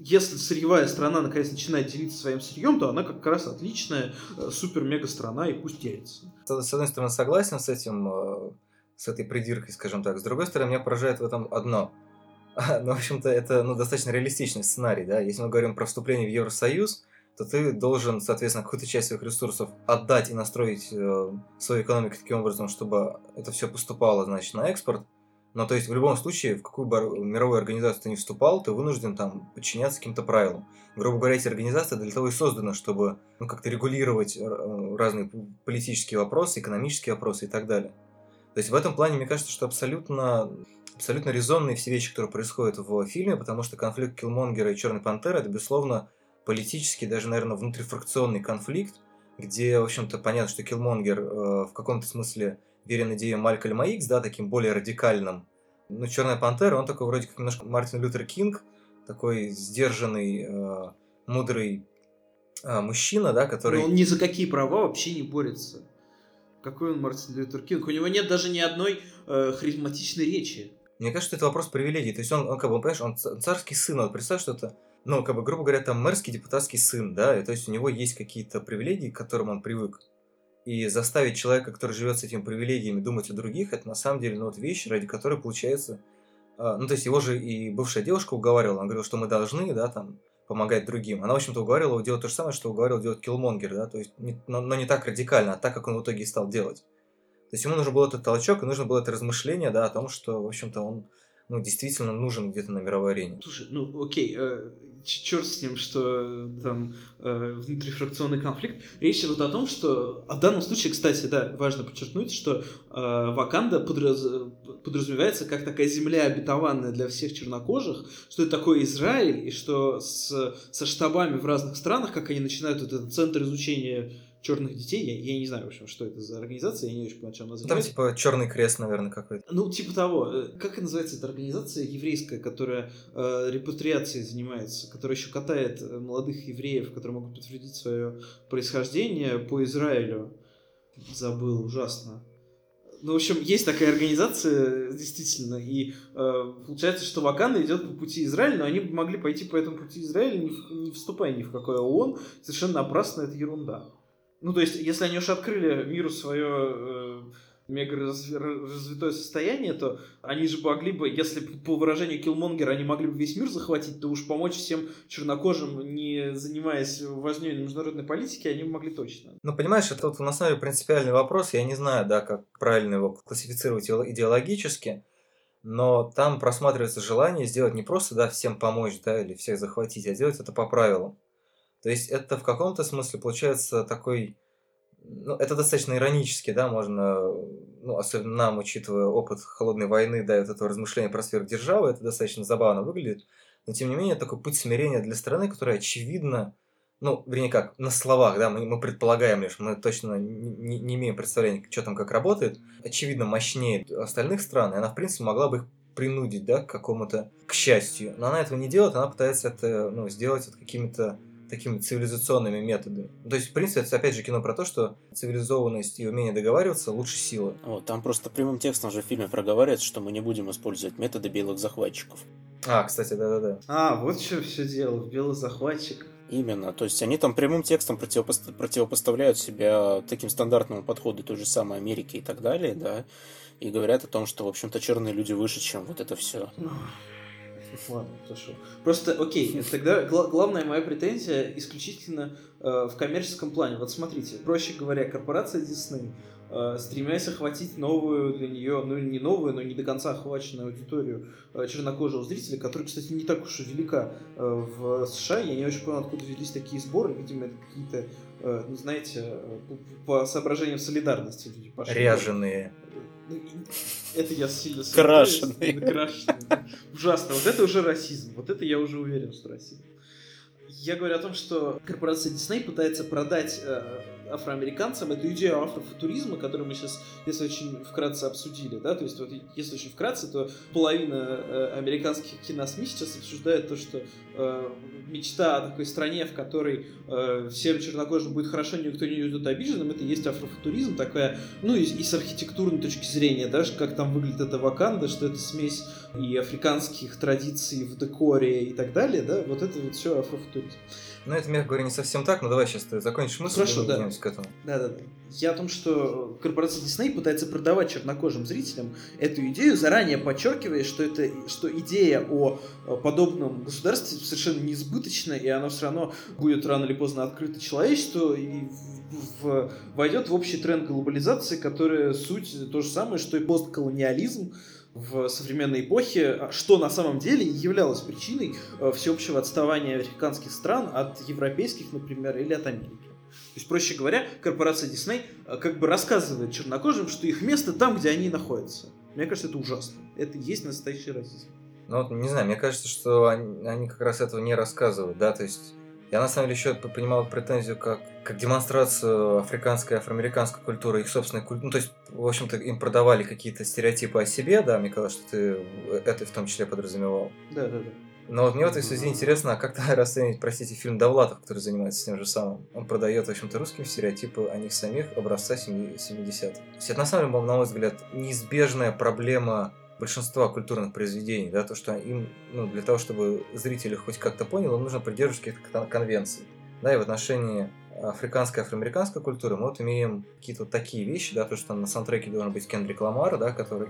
A: если сырьевая страна наконец начинает делиться своим сырьем, то она как раз отличная э, супер-мега страна и пусть делится.
C: С одной стороны, согласен с этим, э, с этой придиркой, скажем так. С другой стороны, меня поражает в этом одно. Ну, в общем-то, это ну, достаточно реалистичный сценарий, да. Если мы говорим про вступление в Евросоюз, то ты должен, соответственно, какую-то часть своих ресурсов отдать и настроить э, свою экономику таким образом, чтобы это все поступало, значит, на экспорт. Но то есть в любом случае, в какую бы мировую организацию ты не вступал, ты вынужден там подчиняться каким-то правилам. Грубо говоря, эти организации для того и созданы, чтобы ну, как-то регулировать э, разные политические вопросы, экономические вопросы и так далее. То есть в этом плане мне кажется, что абсолютно, абсолютно резонные все вещи, которые происходят в фильме, потому что конфликт Киллмонгера и Черной Пантеры это, безусловно, политический, даже, наверное, внутрифракционный конфликт, где, в общем-то, понятно, что Киллмонгер э, в каком-то смысле верен идеям Малькольма Икс, да, таким более радикальным. Ну, Черная пантера, он такой вроде как немножко Мартин Лютер Кинг, такой сдержанный, э, мудрый э, мужчина, да, который...
A: Но он ни за какие права вообще не борется. Какой он Мартин Лютер Кинг? У него нет даже ни одной э, харизматичной речи.
C: Мне кажется, что это вопрос привилегий. То есть он, он как бы, понимаешь, он царский сын. Вот представь, что это, ну, как бы, грубо говоря, там мэрский депутатский сын, да, и то есть у него есть какие-то привилегии, к которым он привык. И заставить человека, который живет с этими привилегиями, думать о других, это на самом деле ну, вот вещь, ради которой получается... Э, ну, то есть его же и бывшая девушка уговаривала, она говорила, что мы должны, да, там, помогать другим. Она, в общем-то, уговаривала делать то же самое, что уговаривал делать Киллмонгер, да, то есть, не, но, но не так радикально, а так, как он в итоге и стал делать. То есть ему нужен был этот толчок, и нужно было это размышление, да, о том, что, в общем-то, он ну, действительно нужен где-то на мировой арене.
A: Слушай, ну окей, э, черт с ним, что там э, внутрифракционный конфликт. Речь идет о том, что а в данном случае, кстати, да, важно подчеркнуть, что э, Ваканда подраз, подразумевается как такая земля обетованная для всех чернокожих, что это такой Израиль, и что с, со штабами в разных странах, как они начинают этот центр изучения черных детей. Я, я не знаю, в общем, что это за организация, я не очень понимаю, чем она
C: занимается. Там типа Черный крест, наверное, какой-то.
A: Ну, типа того. Э, как называется эта организация еврейская, которая э, репатриацией занимается, которая еще катает э, молодых евреев, которые могут подтвердить свое происхождение по Израилю? Забыл, ужасно. Ну, в общем, есть такая организация, действительно, и э, получается, что Ваканда идет по пути Израиля, но они могли пойти по этому пути Израиля, не, не вступая ни в какой ООН, совершенно напрасно, это ерунда. Ну, то есть, если они уж открыли миру свое э, мега развитое состояние, то они же могли бы, если по выражению Киллмонгера, они могли бы весь мир захватить, то уж помочь всем чернокожим, не занимаясь важнее международной политики, они могли точно.
C: Ну, понимаешь, это вот на самом деле принципиальный вопрос. Я не знаю, да, как правильно его классифицировать идеологически, но там просматривается желание сделать не просто, да, всем помочь, да, или всех захватить, а делать это по правилам. То есть это в каком-то смысле получается такой... Ну, это достаточно иронически, да, можно, ну, особенно нам, учитывая опыт холодной войны, да, вот этого размышления про сверхдержавы, это достаточно забавно выглядит. Но, тем не менее, такой путь смирения для страны, которая, очевидно, ну, вернее как, на словах, да, мы, мы предполагаем лишь, мы точно не, не имеем представления, что там как работает, очевидно, мощнее остальных стран, и она, в принципе, могла бы их принудить, да, к какому-то, к счастью. Но она этого не делает, она пытается это, ну, сделать вот какими-то такими цивилизационными методами. То есть, в принципе, это опять же кино про то, что цивилизованность и умение договариваться лучше силы.
B: Вот, там просто прямым текстом же в фильме проговаривается, что мы не будем использовать методы белых захватчиков.
C: А, кстати, да-да-да.
A: А, вот что все дело в белых захватчиках.
B: Именно, то есть они там прямым текстом противопо- противопоставляют себя таким стандартному подходу той же самой Америки и так далее, да, и говорят о том, что, в общем-то, черные люди выше, чем вот это все.
A: Ладно, хорошо. Просто, окей, тогда гла- главная моя претензия исключительно э, в коммерческом плане. Вот смотрите, проще говоря, корпорация Disney, э, стремясь охватить новую для нее, ну не новую, но не до конца охваченную аудиторию э, чернокожего зрителя, которая, кстати, не так уж и велика э, в США. Я не очень понял, откуда взялись такие сборы. Видимо, это какие-то, э, ну, знаете, э, по, по соображениям солидарности люди
C: пошли. Ряженые.
A: Ну, это я сильно
B: Крашеный.
A: Крашеный. Ужасно. Вот это уже расизм. Вот это я уже уверен, что расизм. Я говорю о том, что корпорация Disney пытается продать э, афроамериканцам эту идею афрофутуризма, которую мы сейчас, если очень вкратце обсудили, да, то есть вот если очень вкратце, то половина э, американских киносми сейчас обсуждает то, что э, мечта о такой стране, в которой э, всем чернокожим будет хорошо, никто не будет обиженным, это и есть афрофутуризм, такая, ну и, и с архитектурной точки зрения, да, как там выглядит эта Ваканда, что это смесь и африканских традиций в декоре и так далее, да, вот это вот все афрофутуризм.
C: Ну, это, мягко говоря, не совсем так, но давай сейчас ты закончишь мысль,
A: Хорошо,
C: и
A: да.
C: к этому.
A: Да, да, да. Я о том, что корпорация Disney пытается продавать чернокожим зрителям эту идею, заранее подчеркивая, что это что идея о подобном государстве совершенно неизбыточна, и она все равно будет рано или поздно открыта человечеству и в, войдет в общий тренд глобализации, которая суть то же самое, что и постколониализм, в современной эпохе, что на самом деле являлось причиной э, всеобщего отставания американских стран от европейских, например, или от Америки. То есть, проще говоря, корпорация Disney э, как бы рассказывает чернокожим, что их место там, где они находятся. Мне кажется, это ужасно. Это и есть настоящий расизм.
C: Ну вот, не знаю, мне кажется, что они, они как раз этого не рассказывают, да, то есть я на самом деле еще понимал претензию как, как демонстрацию африканской, афроамериканской культуры, их собственной культуры. Ну, то есть, в общем-то, им продавали какие-то стереотипы о себе, да, мне казалось, что ты это в том числе подразумевал.
A: Да, да, да.
C: Но вот мне в этой связи интересно, а как то расценить, простите, фильм Довлатов, который занимается тем же самым? Он продает, в общем-то, русским стереотипы о них самих образца 70-х. То есть это, на самом деле, на мой взгляд, неизбежная проблема большинства культурных произведений, да, то, что им, ну, для того, чтобы зритель хоть как-то понял, им нужно придерживаться каких-то конвенций. Да, и в отношении африканской, афроамериканской культуры мы вот имеем какие-то вот такие вещи, да, то, что там на саундтреке должен быть Кендрик Ламар, да, который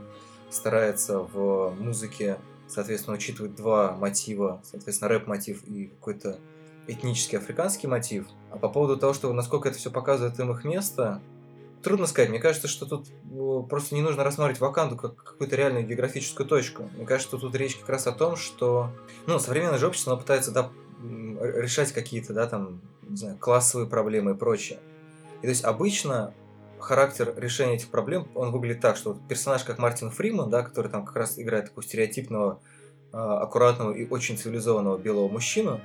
C: старается в музыке, соответственно, учитывать два мотива, соответственно, рэп-мотив и какой-то этнический африканский мотив. А по поводу того, что насколько это все показывает им их место, трудно сказать. Мне кажется, что тут э, просто не нужно рассматривать Ваканду как какую-то реальную географическую точку. Мне кажется, что тут речь как раз о том, что ну, современное же общество оно пытается да, решать какие-то да, там, не знаю, классовые проблемы и прочее. И то есть обычно характер решения этих проблем, он выглядит так, что вот персонаж как Мартин Фриман, да, который там как раз играет такого стереотипного, а, аккуратного и очень цивилизованного белого мужчину,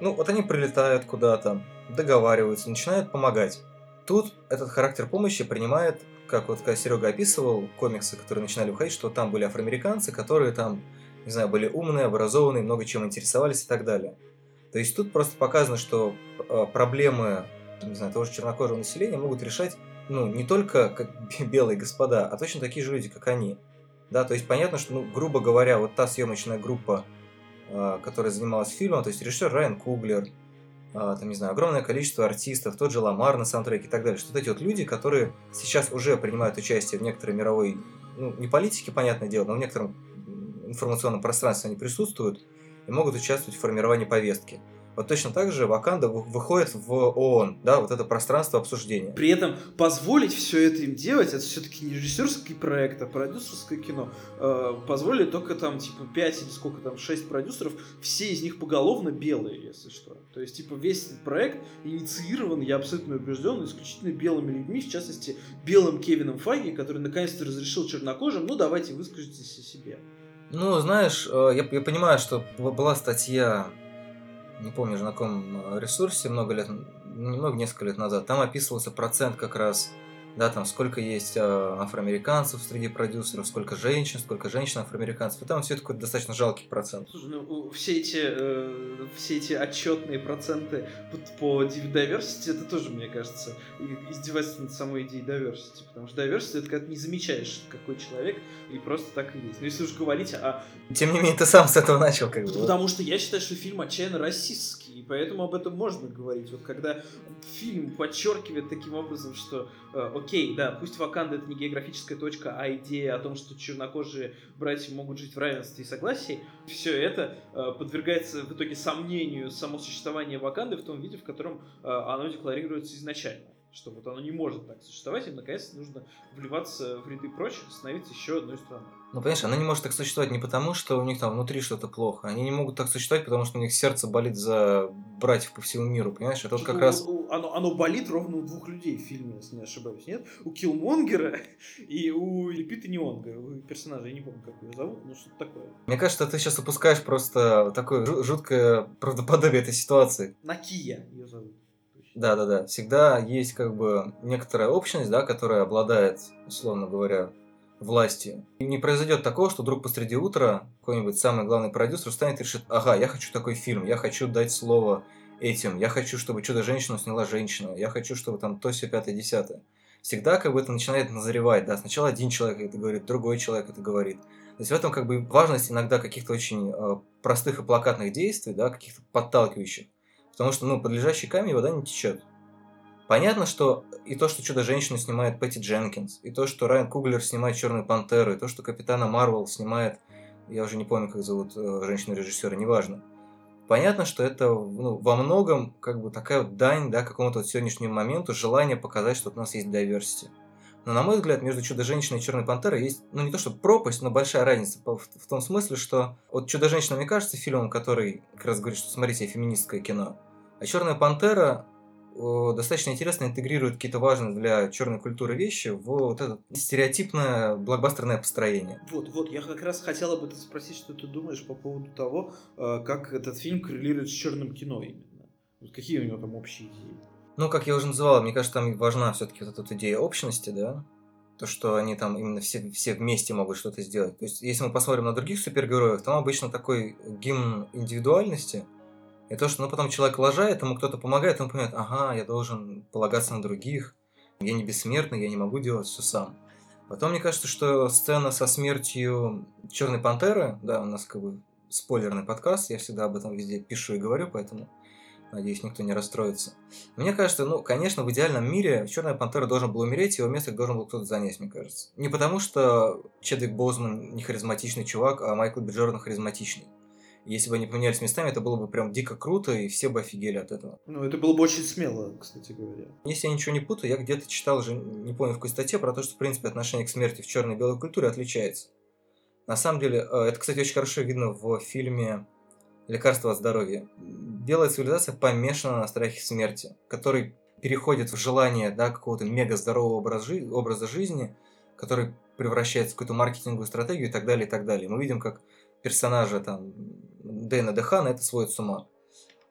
C: ну, вот они прилетают куда-то, договариваются, начинают помогать. Тут этот характер помощи принимает, как вот Серега описывал комиксы, которые начинали выходить, что там были афроамериканцы, которые там, не знаю, были умные, образованные, много чем интересовались и так далее. То есть тут просто показано, что э, проблемы, не знаю, того же чернокожего населения могут решать, ну, не только как белые господа, а точно такие же люди, как они. Да, то есть понятно, что, ну, грубо говоря, вот та съемочная группа, э, которая занималась фильмом, то есть режиссер Райан Куглер, там, не знаю, огромное количество артистов, тот же Ламар на саундтреке и так далее, что вот эти вот люди, которые сейчас уже принимают участие в некоторой мировой, ну, не политике, понятное дело, но в некотором информационном пространстве они присутствуют и могут участвовать в формировании повестки. Вот точно так же Ваканда выходит в ООН, да, вот это пространство обсуждения.
A: При этом позволить все это им делать, это все-таки не режиссерский проект, а продюсерское кино. Э, позволили только там, типа, 5 или сколько там, 6 продюсеров, все из них поголовно белые, если что. То есть, типа, весь этот проект инициирован, я абсолютно убежден, исключительно белыми людьми, в частности, белым Кевином Файги, который наконец-то разрешил чернокожим, ну, давайте выскажитесь о себе.
C: Ну, знаешь, э, я, я понимаю, что была статья не помню уже на каком э, ресурсе, много лет, немного, несколько лет назад, там описывался процент как раз, да, там сколько есть э, афроамериканцев среди продюсеров, сколько женщин, сколько женщин афроамериканцев, и там все такой достаточно жалкий процент.
A: Слушай, ну, все эти, э, все эти отчетные проценты по, diversity, это тоже, мне кажется, издевательство над самой идеей diversity, потому что diversity это когда ты не замечаешь, какой человек, и просто так и есть. Но если уж говорить о...
C: Тем не менее, ты сам с этого начал, как бы.
A: Потому что я считаю, что фильм отчаянно расистский, поэтому об этом можно говорить. Вот когда фильм подчеркивает таким образом, что, э, окей, да, пусть Ваканда это не географическая точка, а идея о том, что чернокожие братья могут жить в равенстве и согласии, все это э, подвергается в итоге сомнению само существование Ваканды в том виде, в котором э, оно декларируется изначально что вот оно не может так существовать, и наконец нужно вливаться в ряды прочих, становиться еще одной страной.
C: Ну, понимаешь, она не может так существовать не потому, что у них там внутри что-то плохо. Они не могут так существовать, потому что у них сердце болит за братьев по всему миру, понимаешь? Это вот как
A: у,
C: раз...
A: Оно, оно болит ровно у двух людей в фильме, если не ошибаюсь, нет? У Киллмонгера и у Лепита Неонга, у персонажа, я не помню, как ее зовут, но что-то такое.
C: Мне кажется, ты сейчас опускаешь просто такое жуткое правдоподобие этой ситуации.
A: Накия ее зовут.
C: Да-да-да. Всегда есть как бы некоторая общность, да, которая обладает, условно говоря, властью. И не произойдет такого, что вдруг посреди утра какой-нибудь самый главный продюсер встанет и решит, ага, я хочу такой фильм, я хочу дать слово этим, я хочу, чтобы Чудо-женщину сняла женщина, я хочу, чтобы там то, все пятое, десятое. Всегда как бы это начинает назревать, да, сначала один человек это говорит, другой человек это говорит. То есть в этом как бы важность иногда каких-то очень э, простых и плакатных действий, да, каких-то подталкивающих. Потому что, ну, под лежащий камень вода не течет. Понятно, что и то, что Чудо-женщину снимает Пэтти Дженкинс, и то, что Райан Куглер снимает Черную Пантеру, и то, что Капитана Марвел снимает, я уже не помню, как зовут э, женщину-режиссера, неважно. Понятно, что это ну, во многом как бы такая вот дань да, какому-то вот сегодняшнему моменту, желание показать, что у нас есть diversity. Но, на мой взгляд, между Чудо-женщиной и Черной Пантерой есть, ну, не то что пропасть, но большая разница в, в том смысле, что вот Чудо-женщина, мне кажется, фильмом, который как раз говорит, что смотрите, феминистское кино. А Черная Пантера достаточно интересно интегрирует какие-то важные для черной культуры вещи в вот это стереотипное блокбастерное построение.
A: Вот, вот, я как раз хотела бы спросить, что ты думаешь по поводу того, э, как этот фильм коррелирует с черным кино именно. Какие у него там общие идеи?
C: Ну, как я уже называл, мне кажется, там важна все-таки вот эта вот идея общности, да, то, что они там именно все, все вместе могут что-то сделать. То есть, если мы посмотрим на других супергероев, там обычно такой гимн индивидуальности – и то, что ну, потом человек лажает, ему кто-то помогает, он понимает, ага, я должен полагаться на других, я не бессмертный, я не могу делать все сам. Потом мне кажется, что сцена со смертью Черной Пантеры, да, у нас как бы спойлерный подкаст, я всегда об этом везде пишу и говорю, поэтому надеюсь, никто не расстроится. Мне кажется, ну, конечно, в идеальном мире Черная Пантера должен был умереть, его место должен был кто-то занять, мне кажется. Не потому, что Чедвик Бозман не харизматичный чувак, а Майкл Биджордан харизматичный. Если бы они поменялись местами, это было бы прям дико круто, и все бы офигели от этого.
A: Ну, это было бы очень смело, кстати говоря.
C: Если я ничего не путаю, я где-то читал уже, не помню в какой статье, про то, что, в принципе, отношение к смерти в черной и белой культуре отличается. На самом деле, э, это, кстати, очень хорошо видно в фильме «Лекарство от здоровья». Белая цивилизация помешана на страхе смерти, который переходит в желание да, какого-то мега здорового образа жизни, который превращается в какую-то маркетинговую стратегию и так далее, и так далее. Мы видим, как персонажа там Дэна Дехана это сводит с ума.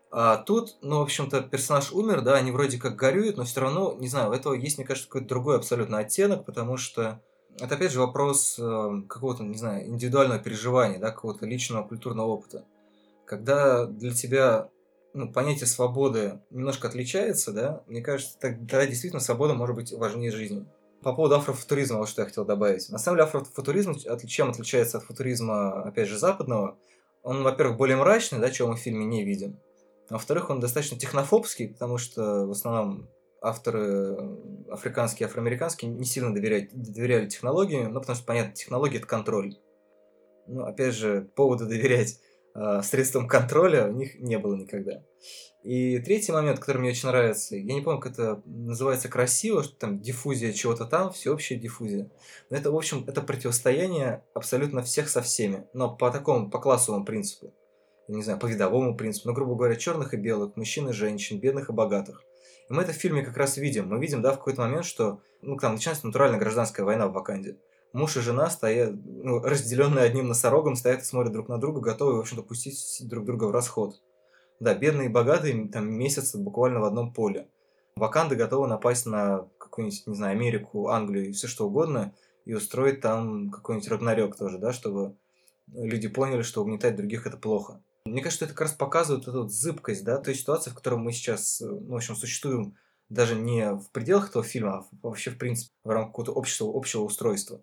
C: А тут, ну, в общем-то, персонаж умер, да, они вроде как горюют, но все равно, не знаю, у этого есть, мне кажется, какой-то другой абсолютно оттенок, потому что это, опять же, вопрос э, какого-то, не знаю, индивидуального переживания, да, какого-то личного культурного опыта. Когда для тебя ну, понятие свободы немножко отличается, да, мне кажется, тогда действительно свобода может быть важнее жизни. По поводу афрофутуризма, вот что я хотел добавить. На самом деле афрофутуризм чем отличается от футуризма, опять же, западного? Он, во-первых, более мрачный, да, чего мы в фильме не видим. Во-вторых, он достаточно технофобский, потому что в основном авторы африканские, афроамериканские не сильно доверяют, доверяли технологиям, ну, потому что, понятно, технология – это контроль. Ну, опять же, повода доверять э, средствам контроля у них не было никогда. И третий момент, который мне очень нравится, я не помню, как это называется красиво, что там диффузия чего-то там, всеобщая диффузия. Но это, в общем, это противостояние абсолютно всех со всеми, но по такому, по классовому принципу. Не знаю, по видовому принципу, но, грубо говоря, черных и белых, мужчин и женщин, бедных и богатых. И мы это в фильме как раз видим. Мы видим, да, в какой-то момент, что, ну, там начинается натуральная гражданская война в Ваканде. Муж и жена стоят, ну, разделенные одним носорогом, стоят и смотрят друг на друга, готовы, в общем-то, пустить друг друга в расход. Да, бедные и богатые там месяц буквально в одном поле. Ваканда готова напасть на какую-нибудь, не знаю, Америку, Англию и все что угодно, и устроить там какой-нибудь Рагнарёк тоже, да, чтобы люди поняли, что угнетать других это плохо. Мне кажется, что это как раз показывает эту вот зыбкость, да, той ситуации, в которой мы сейчас, ну, в общем, существуем даже не в пределах этого фильма, а вообще, в принципе, в рамках какого-то общего, общего устройства.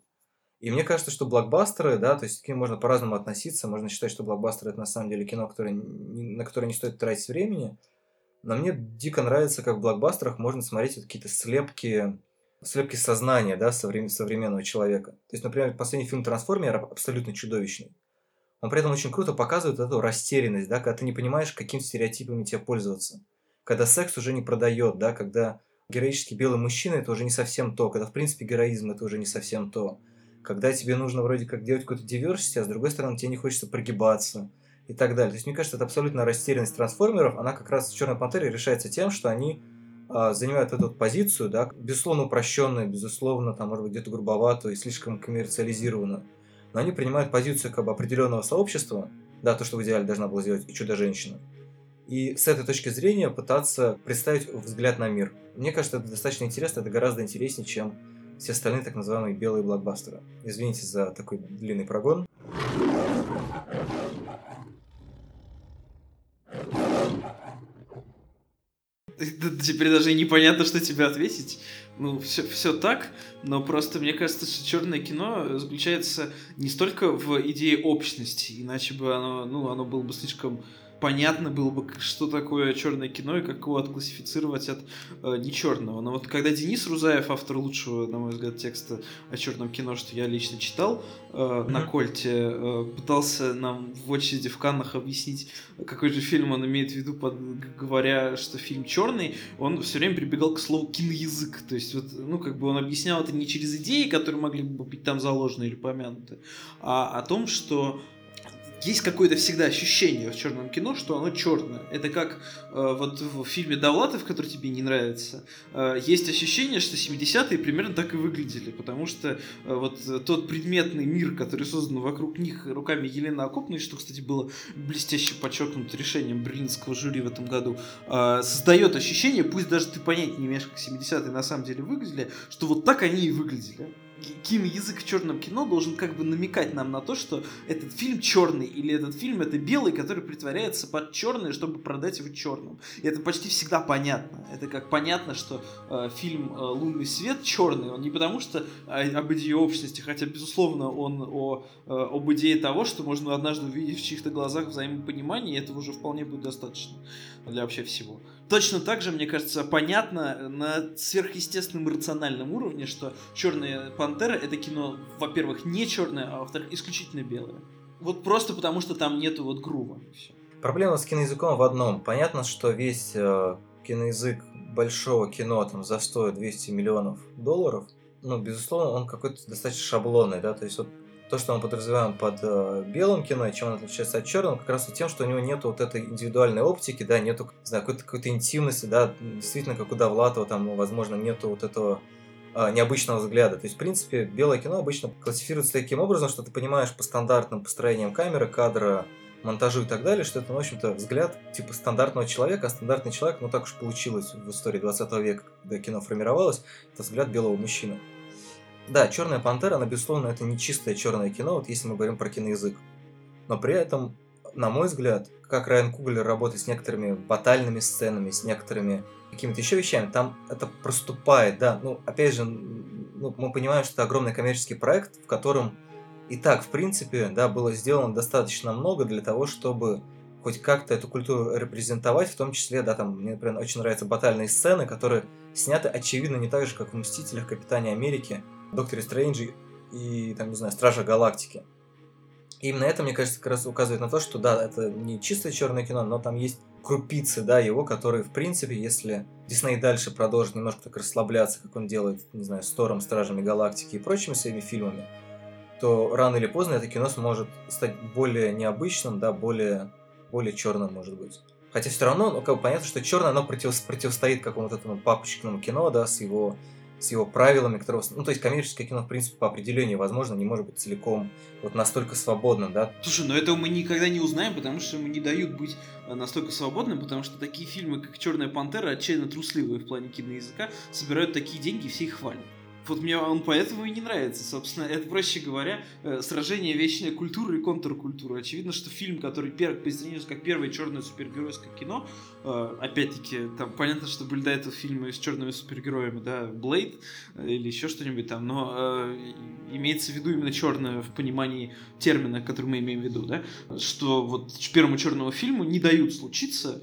C: И мне кажется, что блокбастеры, да, то есть к ним можно по-разному относиться. Можно считать, что блокбастеры это на самом деле кино, которое, на которое не стоит тратить времени. Но мне дико нравится, как в блокбастерах можно смотреть вот какие-то слепки, слепки сознания, да, современного человека. То есть, например, последний фильм «Трансформер» абсолютно чудовищный. Он при этом очень круто показывает эту растерянность, да, когда ты не понимаешь, каким стереотипами тебе пользоваться. Когда секс уже не продает, да, когда героический белый мужчина это уже не совсем то, когда в принципе героизм это уже не совсем то когда тебе нужно вроде как делать какую-то диверсию, а с другой стороны тебе не хочется прогибаться и так далее. То есть, мне кажется, это абсолютно растерянность трансформеров, она как раз в Черной Пантере решается тем, что они э, занимают эту позицию, да, безусловно упрощенную, безусловно, там, может быть, где-то грубоватую и слишком коммерциализированную. Но они принимают позицию как бы определенного сообщества, да, то, что в идеале должна была сделать и чудо-женщина. и с этой точки зрения пытаться представить взгляд на мир. Мне кажется, это достаточно интересно, это гораздо интереснее, чем все остальные так называемые белые блокбастеры. Извините за такой длинный прогон.
A: Теперь даже непонятно, что тебе ответить. Ну, все, все так, но просто мне кажется, что черное кино заключается не столько в идее общности, иначе бы оно, ну, оно было бы слишком понятно было бы, что такое черное кино и как его отклассифицировать от э, не черного. Но вот когда Денис Рузаев, автор лучшего, на мой взгляд, текста о черном кино, что я лично читал э, mm-hmm. на Кольте, э, пытался нам в очереди в Каннах объяснить, какой же фильм он имеет в виду, под, говоря, что фильм черный, он все время прибегал к слову киноязык. То есть, вот, ну, как бы он объяснял это не через идеи, которые могли бы быть там заложены или помянуты, а о том, что есть какое-то всегда ощущение в черном кино, что оно черное. Это как э, вот в фильме Довлатов, который тебе не нравится, э, есть ощущение, что 70-е примерно так и выглядели, потому что э, вот тот предметный мир, который создан вокруг них руками Елены Окопной, что, кстати, было блестяще подчеркнуто решением берлинского жюри в этом году, э, создает ощущение, пусть даже ты понять не имеешь, как 70-е на самом деле выглядели, что вот так они и выглядели киноязык в черном кино должен как бы намекать нам на то, что этот фильм черный, или этот фильм это белый, который притворяется под черный, чтобы продать его черным. И это почти всегда понятно. Это как понятно, что э, фильм э, «Лунный свет» черный, он не потому что э, об идее общности, хотя, безусловно, он о, э, об идее того, что можно однажды увидеть в чьих-то глазах взаимопонимание, и этого уже вполне будет достаточно для вообще всего. Точно так же, мне кажется, понятно на сверхъестественном рациональном уровне, что Черная пантера это кино, во-первых, не черное, а во-вторых, исключительно белое. Вот просто потому, что там нету вот грува.
C: Проблема с киноязыком в одном. Понятно, что весь э, киноязык большого кино там за 100-200 миллионов долларов, ну, безусловно, он какой-то достаточно шаблонный, да, то есть вот то, что мы подразумеваем под э, белым кино, и чем он отличается от черного, как раз и тем, что у него нет вот этой индивидуальной оптики, да, нету, какой-то, какой-то интимности, да, действительно, как у Довлатова, там, возможно, нету вот этого э, необычного взгляда. То есть, в принципе, белое кино обычно классифицируется таким образом, что ты понимаешь по стандартным построениям камеры, кадра, монтажу и так далее, что это, ну, в общем-то, взгляд типа стандартного человека, а стандартный человек, ну так уж получилось в истории 20 века, когда кино формировалось, это взгляд белого мужчины. Да, Черная пантера, она, безусловно, это не чистое черное кино, вот если мы говорим про киноязык. Но при этом, на мой взгляд, как Райан Куглер работает с некоторыми батальными сценами, с некоторыми какими-то еще вещами, там это проступает, да. Ну, опять же, ну, мы понимаем, что это огромный коммерческий проект, в котором и так, в принципе, да, было сделано достаточно много для того, чтобы хоть как-то эту культуру репрезентовать, в том числе, да, там, мне, например, очень нравятся батальные сцены, которые сняты, очевидно, не так же, как в «Мстителях», «Капитане Америки», Докторе Стрэнджи и, там, не знаю, Стража Галактики. И именно это, мне кажется, как раз указывает на то, что да, это не чистое черное кино, но там есть крупицы, да, его, которые, в принципе, если Дисней дальше продолжит немножко так расслабляться, как он делает, не знаю, с Тором, Стражами Галактики и прочими своими фильмами, то рано или поздно это кино сможет стать более необычным, да, более, более черным, может быть. Хотя все равно, ну, как бы понятно, что черное, оно против, противостоит какому-то этому папочкиному кино, да, с его с его правилами, которые... Ну, то есть коммерческое кино, в принципе, по определению, возможно, не может быть целиком вот настолько свободным, да?
A: Слушай, но этого мы никогда не узнаем, потому что ему не дают быть э, настолько свободным, потому что такие фильмы, как «Черная пантера», отчаянно трусливые в плане киноязыка, собирают такие деньги и все их хвалят. Вот мне он поэтому и не нравится, собственно. Это, проще говоря, э, сражение вечной культуры и контркультуры. Очевидно, что фильм, который пер... позиционируется как первое черное супергеройское кино, э, опять-таки, там понятно, что были до этого фильмы с черными супергероями, да, Блейд э, или еще что-нибудь там, но имеется в виду именно черное в понимании термина, который мы имеем в виду, да, что вот первому черному фильму не дают случиться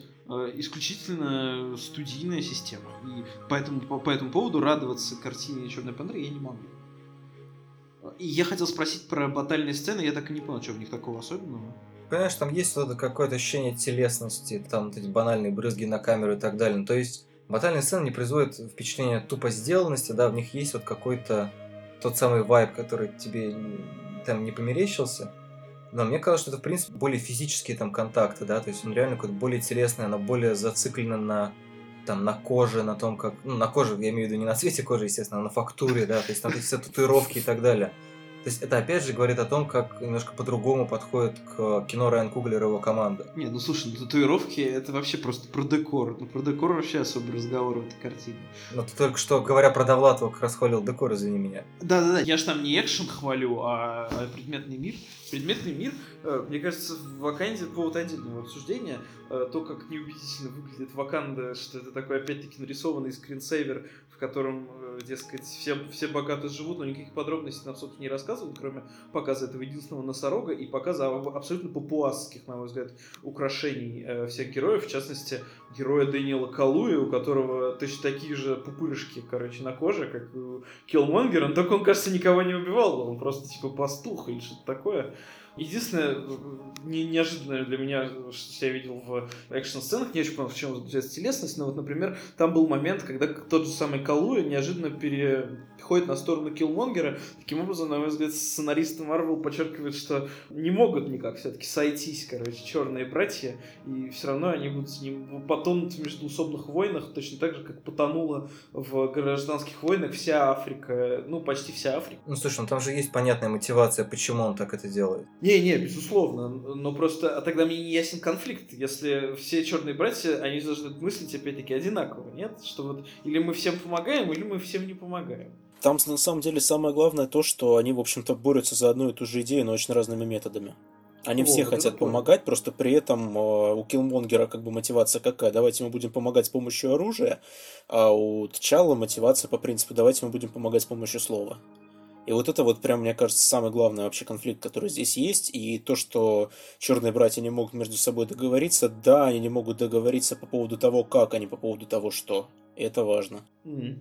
A: исключительно студийная система. И поэтому, по, по этому поводу радоваться картине Черной пантеры я не могу. И я хотел спросить про батальные сцены, я так и не понял, что в них такого особенного.
C: Понимаешь, там есть вот какое-то ощущение телесности, там вот эти банальные брызги на камеру и так далее. Ну, то есть батальные сцены не производят впечатление тупо сделанности, да, в них есть вот какой-то тот самый вайб, который тебе там не померещился. Но мне кажется, что это, в принципе, более физические там контакты, да, то есть он реально какой-то более телесный, она более зациклена на там на коже, на том, как... Ну, на коже, я имею в виду не на цвете кожи, естественно, а на фактуре, да, то есть там все татуировки и так далее. То есть это опять же говорит о том, как немножко по-другому подходит к кино Райан Куглер и его команда.
A: Не, ну слушай, ну, татуировки это вообще просто про декор. Ну про декор вообще особый разговор в этой картине.
C: Но ты только что, говоря про Довлатова, как раз хвалил декор, извини меня.
A: Да-да-да, я же там не экшен хвалю, а, а предметный мир. Предметный мир, э, мне кажется, в Ваканде повод отдельного обсуждения. Э, то, как неубедительно выглядит Ваканда, что это такой, опять-таки, нарисованный скринсейвер, котором, э, дескать, все, все богато живут, но никаких подробностей нам, собственно, не рассказывают, кроме показа этого единственного носорога и показа абсолютно папуасских, на мой взгляд, украшений э, всех героев, в частности, героя Дэниела Калуи, у которого точно такие же пупырышки, короче, на коже, как у Киллмонгера, но только он, кажется, никого не убивал, он просто, типа, пастух или что-то такое. Единственное, не, неожиданное для меня, что я видел в экшн-сценах, не очень понял, в чем заключается телесность, но вот, например, там был момент, когда тот же самый Калуя неожиданно переходит на сторону Киллмонгера. Таким образом, на мой взгляд, сценаристы Марвел подчеркивают, что не могут никак все-таки сойтись, короче, черные братья, и все равно они будут с ним потонуть в междуусобных войнах, точно так же, как потонула в гражданских войнах вся Африка, ну, почти вся Африка.
C: Ну, слушай, ну там же есть понятная мотивация, почему он так это делает.
A: Не-не, безусловно, но просто а тогда мне не ясен конфликт, если все черные братья, они должны мыслить опять-таки одинаково, нет? Что вот или мы всем помогаем, или мы всем не помогаем.
B: Там на самом деле самое главное то, что они, в общем-то, борются за одну и ту же идею, но очень разными методами. Они О, все хотят такое. помогать, просто при этом э, у Киллмонгера как бы мотивация какая? Давайте мы будем помогать с помощью оружия, а у Тчалла мотивация по принципу давайте мы будем помогать с помощью слова. И вот это вот прям, мне кажется, самый главный вообще конфликт, который здесь есть. И то, что черные братья не могут между собой договориться, да, они не могут договориться по поводу того, как, а не по поводу того, что. И это важно.
C: Mm-hmm.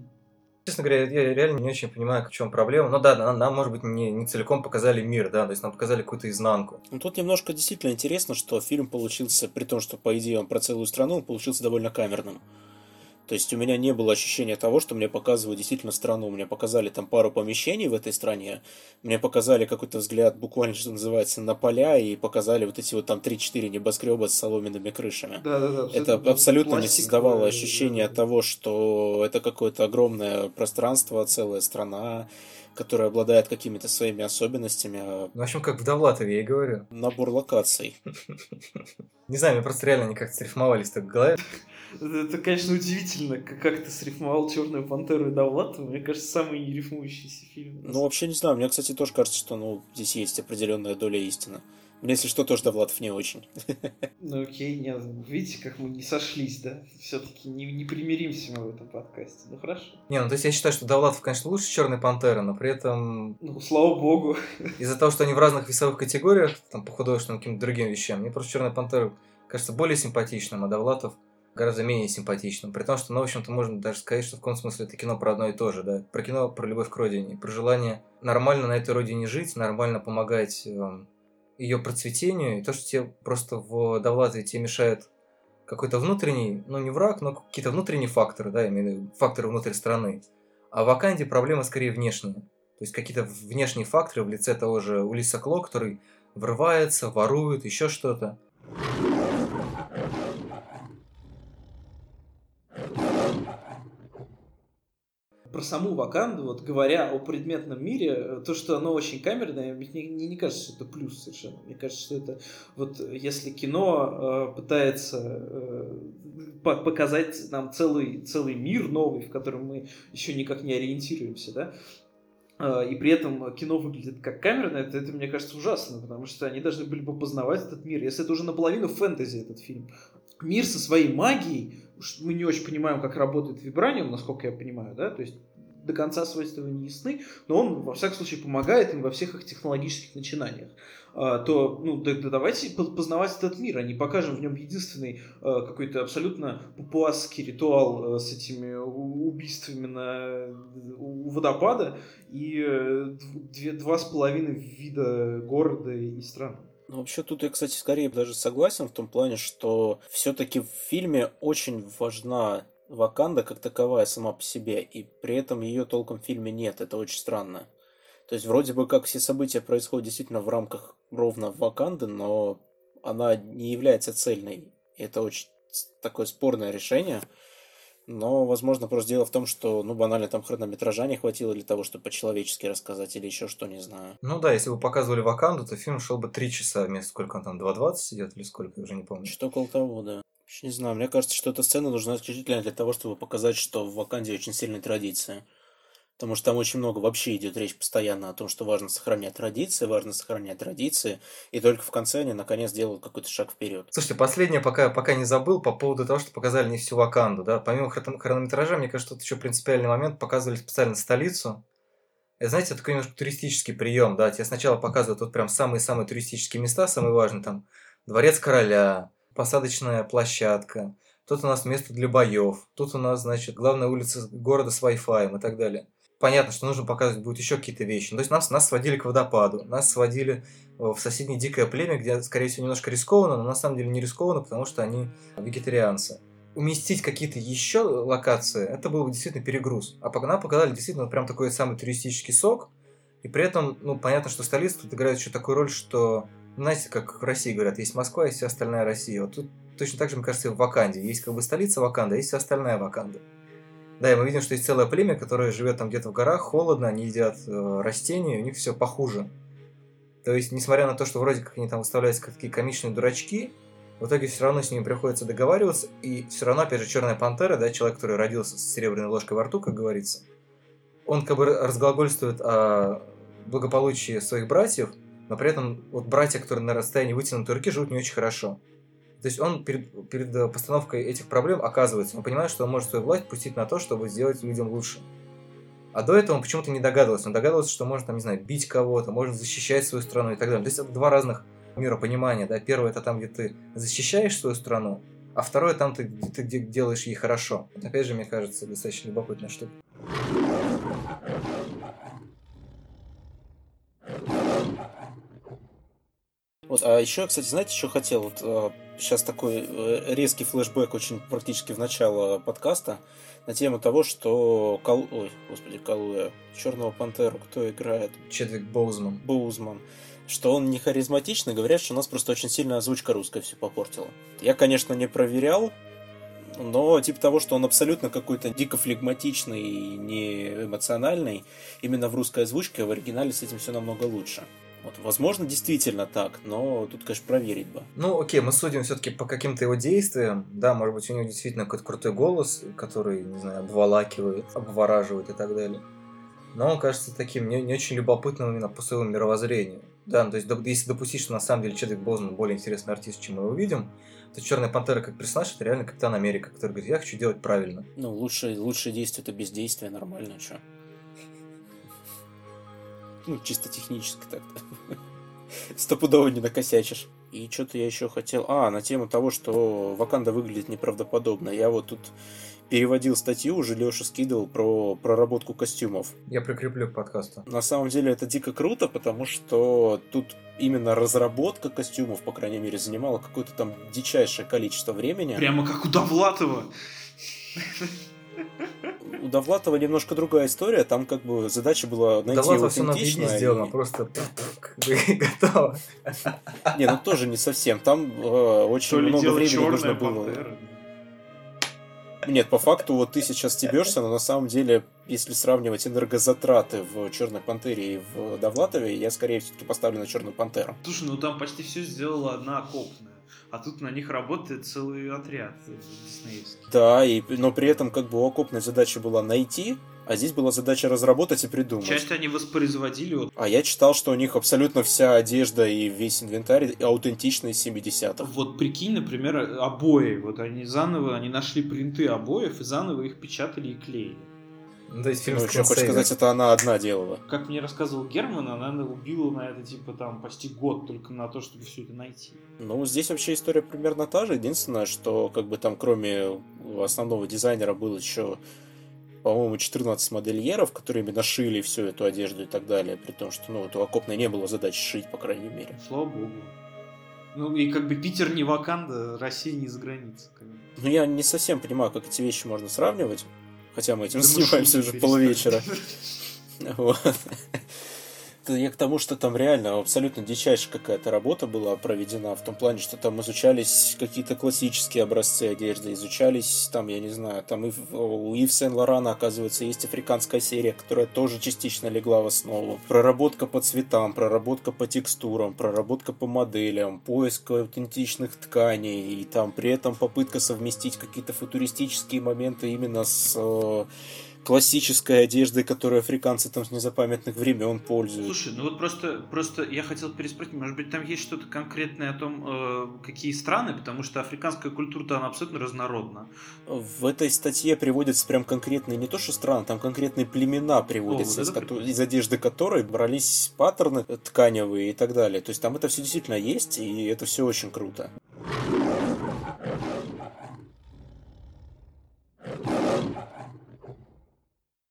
C: Честно говоря, я реально не очень понимаю, в чем проблема. Ну да, нам, нам может быть, не, не целиком показали мир, да, то есть нам показали какую-то изнанку.
B: Ну тут немножко действительно интересно, что фильм получился, при том, что, по идее, он про целую страну, он получился довольно камерным. То есть у меня не было ощущения того, что мне показывают действительно страну. Мне показали там пару помещений в этой стране, мне показали какой-то взгляд, буквально, что называется, на поля, и показали вот эти вот там 3-4 небоскреба с соломенными крышами.
A: Да, да, да.
B: Это абсолютно не создавало ощущения да. того, что это какое-то огромное пространство, целая страна, которая обладает какими-то своими особенностями.
C: Ну, в общем, как в Довлатове, я и говорю.
B: Набор локаций.
C: Не знаю, мне просто реально они как-то срифмовались так в голове.
A: Это, конечно, удивительно, как ты срифмовал Черную пантеру и Довлатова. Мне кажется, самый нерифмующийся фильм.
B: Ну, вообще не знаю. Мне, кстати, тоже кажется, что ну, здесь есть определенная доля истины. Мне, если что, тоже Довлатов не очень.
A: Ну окей, нет, видите, как мы не сошлись, да? Все-таки не, не примиримся мы в этом подкасте. Ну хорошо.
C: Не, ну то есть я считаю, что Довлатов, конечно, лучше Черной Пантеры, но при этом...
A: Ну, слава богу.
C: Из-за того, что они в разных весовых категориях, там, по художественным каким-то другим вещам, мне просто Черная Пантера кажется более симпатичным, а Довлатов гораздо менее симпатичным. При том, что, ну, в общем-то, можно даже сказать, что в каком смысле это кино про одно и то же, да. Про кино про любовь к родине, про желание нормально на этой родине жить, нормально помогать э, эм, ее процветению, и то, что тебе просто в Довлатове тебе мешает какой-то внутренний, ну, не враг, но какие-то внутренние факторы, да, именно факторы внутри страны. А в Ваканде проблема скорее внешняя. То есть какие-то внешние факторы в лице того же Улиса Кло, который врывается, ворует, еще что-то.
A: Про саму Ваканду, вот говоря о предметном мире, э, то, что оно очень камерное, мне не, не кажется, что это плюс совершенно. Мне кажется, что это вот если кино э, пытается э, показать нам целый, целый мир новый, в котором мы еще никак не ориентируемся, да, э, и при этом кино выглядит как камерное, это, это, мне кажется, ужасно, потому что они должны были бы познавать этот мир. Если это уже наполовину фэнтези, этот фильм, мир со своей магией, мы не очень понимаем, как работает вибраниум, насколько я понимаю, да, то есть до конца свойства не ясны, но он, во всяком случае, помогает им во всех их технологических начинаниях. А, то, ну, да, да давайте познавать этот мир, а не покажем в нем единственный а, какой-то абсолютно папуасский ритуал а, с этими убийствами на, у водопада и э, два с половиной вида города и страны.
B: Ну, вообще тут я, кстати, скорее даже согласен в том плане, что все-таки в фильме очень важна Ваканда как таковая сама по себе, и при этом ее толком в фильме нет. Это очень странно. То есть вроде бы как все события происходят действительно в рамках ровно Ваканды, но она не является цельной. И это очень такое спорное решение. Но, возможно, просто дело в том, что, ну, банально там хронометража не хватило для того, чтобы по-человечески рассказать или еще что, не знаю.
C: Ну да, если бы показывали Ваканду, то фильм шел бы 3 часа вместо сколько он там, 2.20 идет или сколько, я уже не помню.
B: Что около того, да. Не знаю, мне кажется, что эта сцена нужна исключительно для того, чтобы показать, что в Ваканде очень сильная традиция. Потому что там очень много вообще идет речь постоянно о том, что важно сохранять традиции, важно сохранять традиции, и только в конце они наконец делают какой-то шаг вперед.
C: Слушайте, последнее, пока, пока не забыл, по поводу того, что показали не всю Ваканду, да, помимо хронометража, мне кажется, тут еще принципиальный момент, показывали специально столицу, знаете, такой немножко туристический прием, да, тебе сначала показывают вот прям самые-самые туристические места, самые важные, там, Дворец Короля, посадочная площадка, тут у нас место для боев, тут у нас, значит, главная улица города с Wi-Fi и так далее понятно, что нужно показывать будет еще какие-то вещи. То есть нас, нас сводили к водопаду, нас сводили э, в соседнее дикое племя, где, скорее всего, немножко рискованно, но на самом деле не рискованно, потому что они вегетарианцы. Уместить какие-то еще локации, это был бы действительно перегруз. А нам показали действительно прям такой самый туристический сок, и при этом, ну, понятно, что столица тут играет еще такую роль, что, знаете, как в России говорят, есть Москва, есть вся остальная Россия. Вот тут точно так же, мне кажется, и в Ваканде. Есть как бы столица Ваканда, есть вся остальная Ваканда. Да, и мы видим, что есть целое племя, которое живет там где-то в горах, холодно, они едят э, растения, у них все похуже. То есть, несмотря на то, что вроде как они там выставляются как такие комичные дурачки, в итоге все равно с ними приходится договариваться, и все равно, опять же, Черная Пантера, да, человек, который родился с серебряной ложкой во рту, как говорится, он как бы разглагольствует о благополучии своих братьев, но при этом вот братья, которые на расстоянии вытянутой руки, живут не очень хорошо. То есть он перед, перед э, постановкой этих проблем оказывается, он понимает, что он может свою власть пустить на то, чтобы сделать людям лучше. А до этого он почему-то не догадывался. Он догадывался, что может, там, не знаю, бить кого-то, может защищать свою страну и так далее. То есть это два разных миропонимания. Да? Первое это там, где ты защищаешь свою страну, а второе там, ты, ты делаешь ей хорошо. Опять же, мне кажется, достаточно любопытная штука.
B: Вот, а еще, кстати, знаете, что хотел? Вот, а, сейчас такой э, резкий флешбэк очень практически в начало подкаста на тему того, что Кал... Ой, господи, Калуя, Черного Пантеру кто играет?
C: Чедвик Боузман.
B: Боузман. Что он не харизматичный, говорят, что у нас просто очень сильно озвучка русская все попортила. Я, конечно, не проверял, но типа того, что он абсолютно какой-то дико флегматичный и не эмоциональный, именно в русской озвучке, а в оригинале с этим все намного лучше. Вот, возможно, действительно так, но тут, конечно, проверить бы.
C: Ну, окей, мы судим все-таки по каким-то его действиям. Да, может быть, у него действительно какой-то крутой голос, который, не знаю, обволакивает, обвораживает и так далее. Но он кажется таким не, не очень любопытным именно по своему мировоззрению. Да, ну, то есть, если допустить, что на самом деле Чедвик Бозман более интересный артист, чем мы его видим, то Черная Пантера как персонаж это реально Капитан Америка, который говорит, я хочу делать правильно.
B: Ну, лучшее, лучшее действие это бездействие, нормально, что. Ну, чисто технически так-то. Стопудово не накосячишь. И что-то я еще хотел... А, на тему того, что Ваканда выглядит неправдоподобно. Я вот тут переводил статью, уже Леша скидывал про проработку костюмов.
C: Я прикреплю к подкасту.
B: На самом деле это дико круто, потому что тут именно разработка костюмов, по крайней мере, занимала какое-то там дичайшее количество времени.
A: Прямо как у Довлатова
B: у Довлатова немножко другая история. Там как бы задача была найти Довлатов аутентично.
C: Все сделано, и... просто готово.
B: Не, ну тоже не совсем. Там э, очень много времени нужно было. Нет, по факту, вот ты сейчас стебешься, но на самом деле, если сравнивать энергозатраты в Черной Пантере и в Довлатове, я скорее все-таки поставлю на Черную Пантеру.
A: Слушай, ну там почти все сделала одна окопная а тут на них работает целый отряд диснеевский.
B: Да, и, но при этом как бы у окопной задача была найти, а здесь была задача разработать и придумать.
A: Часть они воспроизводили. Вот.
B: А я читал, что у них абсолютно вся одежда и весь инвентарь аутентичный из 70-х.
A: Вот прикинь, например, обои. Вот они заново, они нашли принты обоев и заново их печатали и клеили.
B: Ну, то есть фильм ну, что хочешь сказать, это она одна делала.
A: Как мне рассказывал Герман, она убила на это, типа, там, почти год только на то, чтобы все это найти.
B: Ну, здесь вообще история примерно та же. Единственное, что, как бы, там, кроме основного дизайнера, было еще по-моему, 14 модельеров, которые именно шили всю эту одежду и так далее, при том, что, ну, вот у Окопной не было задачи шить, по крайней мере.
A: Слава богу. Ну, и как бы Питер не Ваканда, Россия не за границей.
B: Ну, я не совсем понимаю, как эти вещи можно сравнивать. Хотя мы этим да занимаемся уже полвечера. Вот. Я к тому, что там реально абсолютно дичайшая какая-то работа была проведена в том плане, что там изучались какие-то классические образцы одежды, изучались там, я не знаю, там и у Ив Сен-Лорана, оказывается, есть африканская серия, которая тоже частично легла в основу. Проработка по цветам, проработка по текстурам, проработка по моделям, поиск аутентичных тканей, и там при этом попытка совместить какие-то футуристические моменты именно с э, классической одеждой, которой африканцы там с незапамятных времен пользуются.
A: Слушай, ну вот просто, просто я хотел переспросить, может быть, там есть что-то конкретное о том, э, какие страны, потому что африканская культура-то она абсолютно разнородна.
B: В этой статье приводятся прям конкретные, не то что страны, там конкретные племена приводятся, О, вот из, ко- из одежды которой брались паттерны тканевые и так далее. То есть там это все действительно есть, и это все очень круто.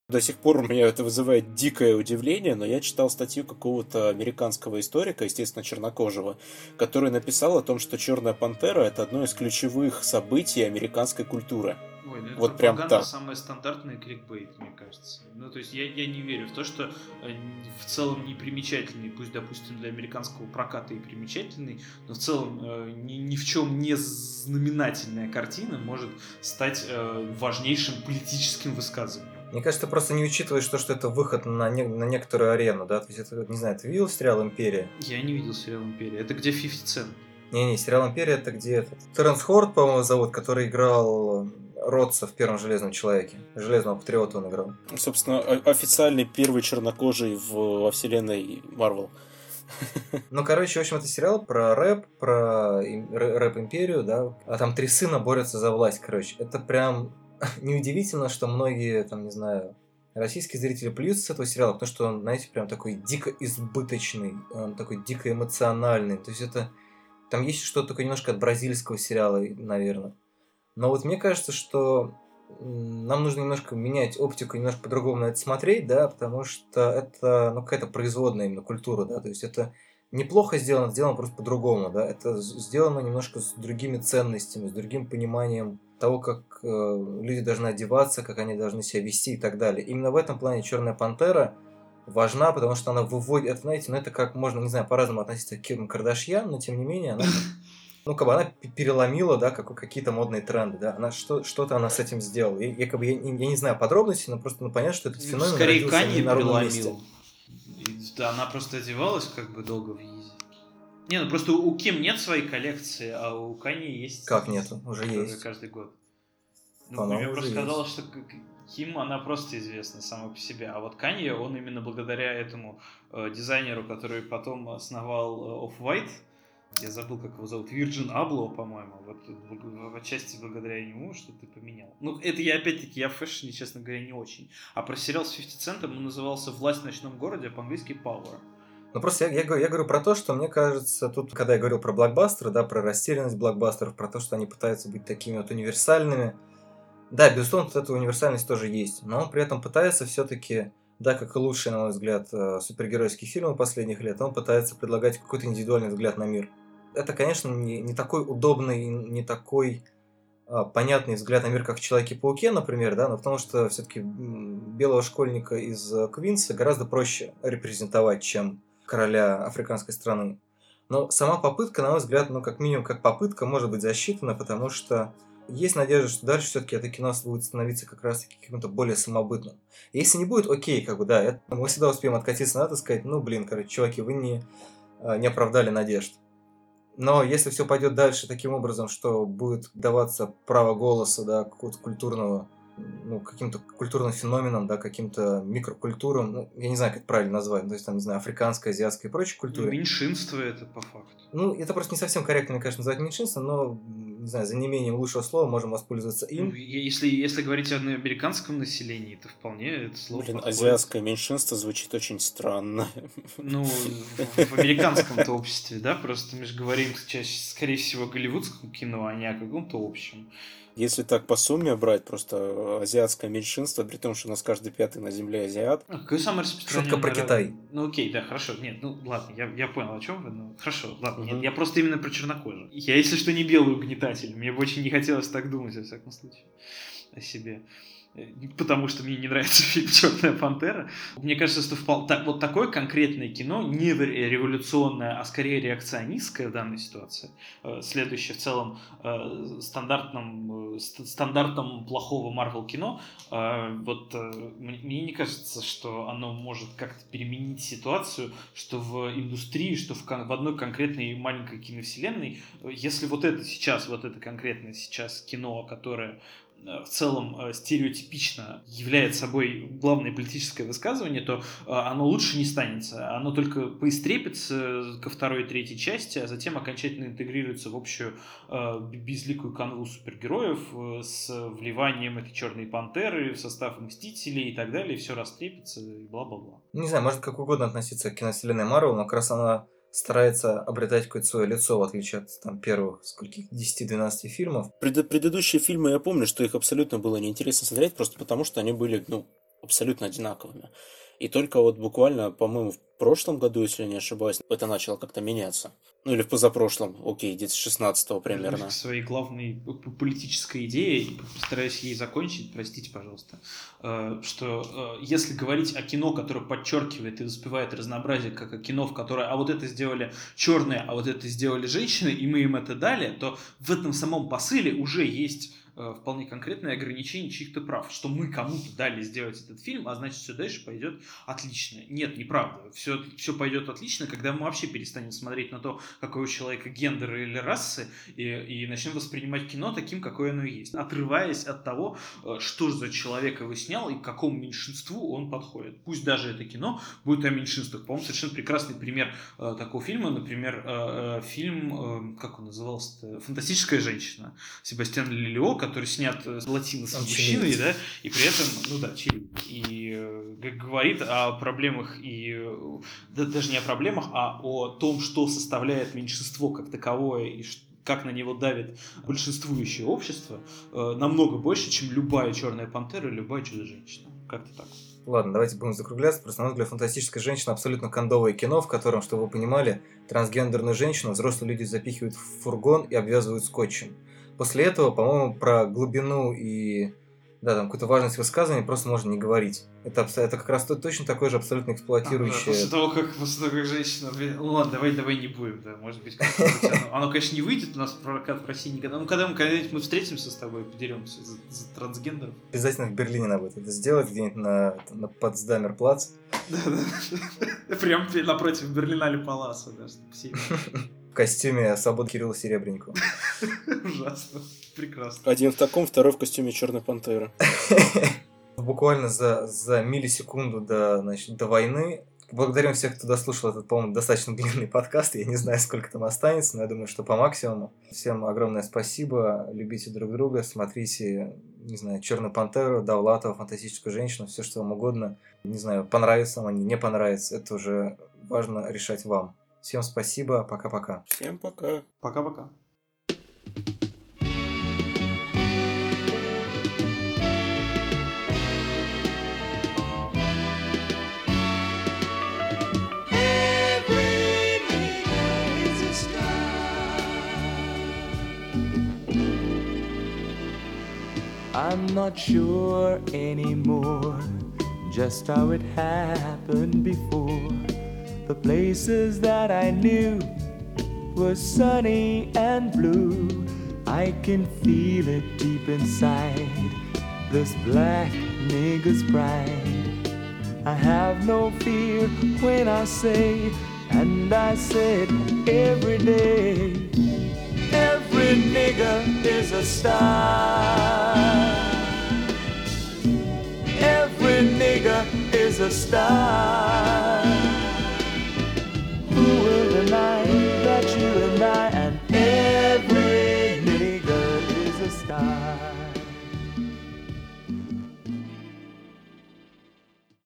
B: До сих пор у меня это вызывает дикое удивление, но я читал статью какого-то американского историка, естественно, чернокожего, который написал о том, что Черная пантера это одно из ключевых событий американской культуры.
A: Ой, ну вот прям так. самая стандартная кликбейт, мне кажется. Ну, то есть я, я не верю в то, что э, в целом непримечательный, пусть, допустим, для американского проката и примечательный, но в целом э, ни, ни в чем не знаменательная картина может стать э, важнейшим политическим высказыванием.
C: Мне кажется, ты просто не учитываешь то, что это выход на, не, на некоторую арену, да? То есть это, не знаю, ты видел сериал «Империя»?
A: Я не видел сериал «Империя». Это где 50 Cent?
C: Не-не, сериал «Империя» это где этот... Терренс Хорд, по-моему, зовут, который играл Ротса в первом Железном Человеке. Железного Патриота он играл.
B: Собственно, официальный первый чернокожий в, во вселенной Марвел.
C: Ну, короче, в общем, это сериал про рэп, про рэп-империю, да. А там три сына борются за власть, короче. Это прям неудивительно, что многие, там, не знаю, российские зрители плюются с этого сериала, потому что он, знаете, прям такой дико избыточный, он такой дико эмоциональный. То есть это... Там есть что-то такое немножко от бразильского сериала, наверное. Но вот мне кажется, что нам нужно немножко менять оптику, немножко по-другому на это смотреть, да, потому что это, ну, какая-то производная именно культура, да, то есть это неплохо сделано, сделано просто по-другому, да, это сделано немножко с другими ценностями, с другим пониманием того, как э, люди должны одеваться, как они должны себя вести и так далее. Именно в этом плане Черная Пантера важна, потому что она выводит, это, знаете, ну это как можно, не знаю, по-разному относиться к Ким Кардашьян, но тем не менее она, ну как бы она переломила, да, как, какие-то модные тренды, да, она что, что-то она с этим сделала. И, якобы, я, я не знаю подробностей, но просто ну, понятно, что этот ну, феномен
A: Скорее Кани переломил. Да, она просто одевалась как бы долго в не, ну просто у Ким нет своей коллекции, а у Кани есть.
C: Как нету? Уже есть.
A: Каждый год. Ну, я просто сказал, что Ким, она просто известна сама по себе. А вот Канье, он именно благодаря этому э, дизайнеру, который потом основал э, Off-White, я забыл, как его зовут, Virgin Abloh, по-моему, вот в отчасти благодаря ему что-то поменял. Ну, это я, опять-таки, я в фэшне, честно говоря, не очень. А про сериал с 50 Cent он назывался «Власть в ночном городе», а по-английски «Power».
C: Ну просто я, я, я говорю про то, что мне кажется, тут, когда я говорил про блокбастеры, да, про растерянность блокбастеров, про то, что они пытаются быть такими вот универсальными. Да, безусловно, вот эта универсальность тоже есть, но он при этом пытается все-таки, да, как и лучшие, на мой взгляд, э, супергеройские фильмы последних лет, он пытается предлагать какой-то индивидуальный взгляд на мир. Это, конечно, не, не такой удобный, не такой а, понятный взгляд на мир, как в Человеке-пауке, например, да, но потому что все-таки белого школьника из э, Квинса гораздо проще репрезентовать, чем короля африканской страны. Но сама попытка, на мой взгляд, ну, как минимум, как попытка, может быть засчитана, потому что есть надежда, что дальше все-таки это кино будет становиться как раз-таки каким-то более самобытным. Если не будет, окей, как бы, да, это, мы всегда успеем откатиться надо сказать, ну, блин, короче, чуваки, вы не, а, не оправдали надежд. Но если все пойдет дальше таким образом, что будет даваться право голоса, да, какого-то культурного ну, каким-то культурным феноменом, да, каким-то микрокультурам, ну, я не знаю, как это правильно назвать, то есть, там, не знаю, африканской, азиатской и прочей культуре.
A: Меньшинство это по факту.
C: Ну, это просто не совсем корректно, мне кажется, называть меньшинством, но, не знаю, за неимением лучшего слова можем воспользоваться им. Ну,
A: если, если говорить о американском населении, то вполне это слово
B: Блин, подходит. азиатское меньшинство звучит очень странно.
A: Ну, в, в американском-то обществе, да, просто мы же говорим чаще, скорее всего, о голливудском кино, а не о каком-то общем.
B: Если так по сумме брать, просто азиатское меньшинство, при том, что у нас каждый пятый на земле азиат.
A: А какой самый распространенный?
C: Шутка про Китай.
A: Ну окей, да, хорошо. Нет, ну ладно, я, я понял, о чем вы. Ну, хорошо, ладно, нет, я просто именно про чернокожих. Я, если что, не белый угнетатель. Мне бы очень не хотелось так думать, во всяком случае, о себе. Э, потому что мне не нравится фильм «Черная пантера». Мне кажется, что вот такое конкретное кино, не революционное, а скорее реакционистское в данной ситуации, э, следующее в целом э, стандартном, стандартом плохого Марвел кино, вот мне не кажется, что оно может как-то переменить ситуацию, что в индустрии, что в, в одной конкретной маленькой киновселенной, если вот это сейчас, вот это конкретное сейчас кино, которое Э, в целом э, стереотипично является собой главное политическое высказывание, то э, оно лучше не станется. Оно только поистрепится ко второй и третьей части, а затем окончательно интегрируется в общую безликую канву супергероев с вливанием этой черной пантеры в состав Мстителей и так далее, и все растрепится и бла-бла-бла.
C: Не знаю, может как угодно относиться к киновселенной Марвел, но как раз она старается обретать какое-то свое лицо, в отличие от там, первых скольких 10-12 фильмов.
B: Пред, предыдущие фильмы я помню, что их абсолютно было неинтересно смотреть, просто потому что они были ну, абсолютно одинаковыми. И только вот буквально, по-моему, прошлом году, если я не ошибаюсь, это начало как-то меняться. Ну или в позапрошлом, окей, где-то с 16 примерно. К
A: своей главной политической идее, постараюсь ей закончить, простите, пожалуйста, э, что э, если говорить о кино, которое подчеркивает и воспевает разнообразие, как о кино, в которое, а вот это сделали черные, а вот это сделали женщины, и мы им это дали, то в этом самом посыле уже есть вполне конкретное ограничение чьих-то прав, что мы кому-то дали сделать этот фильм, а значит все дальше пойдет отлично. Нет, неправда. Все, все пойдет отлично, когда мы вообще перестанем смотреть на то, какой у человека гендер или расы, и, и начнем воспринимать кино таким, какое оно есть, отрываясь от того, э, что за человека вы снял и к какому меньшинству он подходит. Пусть даже это кино будет о меньшинствах. По-моему, совершенно прекрасный пример э, такого фильма, например, э, э, фильм, э, как он назывался «Фантастическая женщина» Себастьян Лилио, который снят с латино мужчиной, да, и при этом, ну да, чили, и э, говорит о проблемах и э, да, даже не о проблемах, а о том, что составляет меньшинство как таковое и как на него давит большинствующее общество, э, намного больше, чем любая черная пантера любая чудо-женщина. Как-то так.
C: Ладно, давайте будем закругляться. Просто, на мой взгляд, «Фантастическая женщина» абсолютно кондовое кино, в котором, чтобы вы понимали, трансгендерную женщину взрослые люди запихивают в фургон и обвязывают скотчем. После этого, по-моему, про глубину и да, там какую-то важность высказывания просто можно не говорить. Это, это как раз точно такое же абсолютно эксплуатирующее. А,
A: да, после того, как после того, как женщина. Ну ладно, давай, давай не будем, да. Может быть, оно, оно, конечно, не выйдет у нас прокат в России никогда. Ну, когда мы когда-нибудь мы встретимся с тобой, подеремся за, за трансгендеров.
C: Обязательно в Берлине надо будет это сделать, где-нибудь на, на Потсдамер плац.
A: Да, да. Прям напротив Берлина Паласа, да, чтобы все
C: в костюме свободы Кирилла Серебренникова.
A: Ужасно. Прекрасно.
B: Один в таком, второй в костюме Черной Пантеры.
C: Буквально за, за миллисекунду до, значит, до войны Благодарим всех, кто дослушал этот, по-моему, достаточно длинный подкаст. Я не знаю, сколько там останется, но я думаю, что по максимуму. Всем огромное спасибо. Любите друг друга, смотрите, не знаю, Черную пантеру, Давлатова, фантастическую женщину, все, что вам угодно. Не знаю, понравится вам они, не понравится. Это уже важно решать вам. Всем спасибо, пока-пока.
B: Всем пока.
A: Пока-пока. I'm not sure anymore just how it happened before. The places that I knew were sunny and blue. I can feel it deep inside this black nigger's pride. I have no fear when I say, and I said every day, every nigger is a star. Every nigga
D: is a star. Who will deny that you and I and every nigga
A: is a star?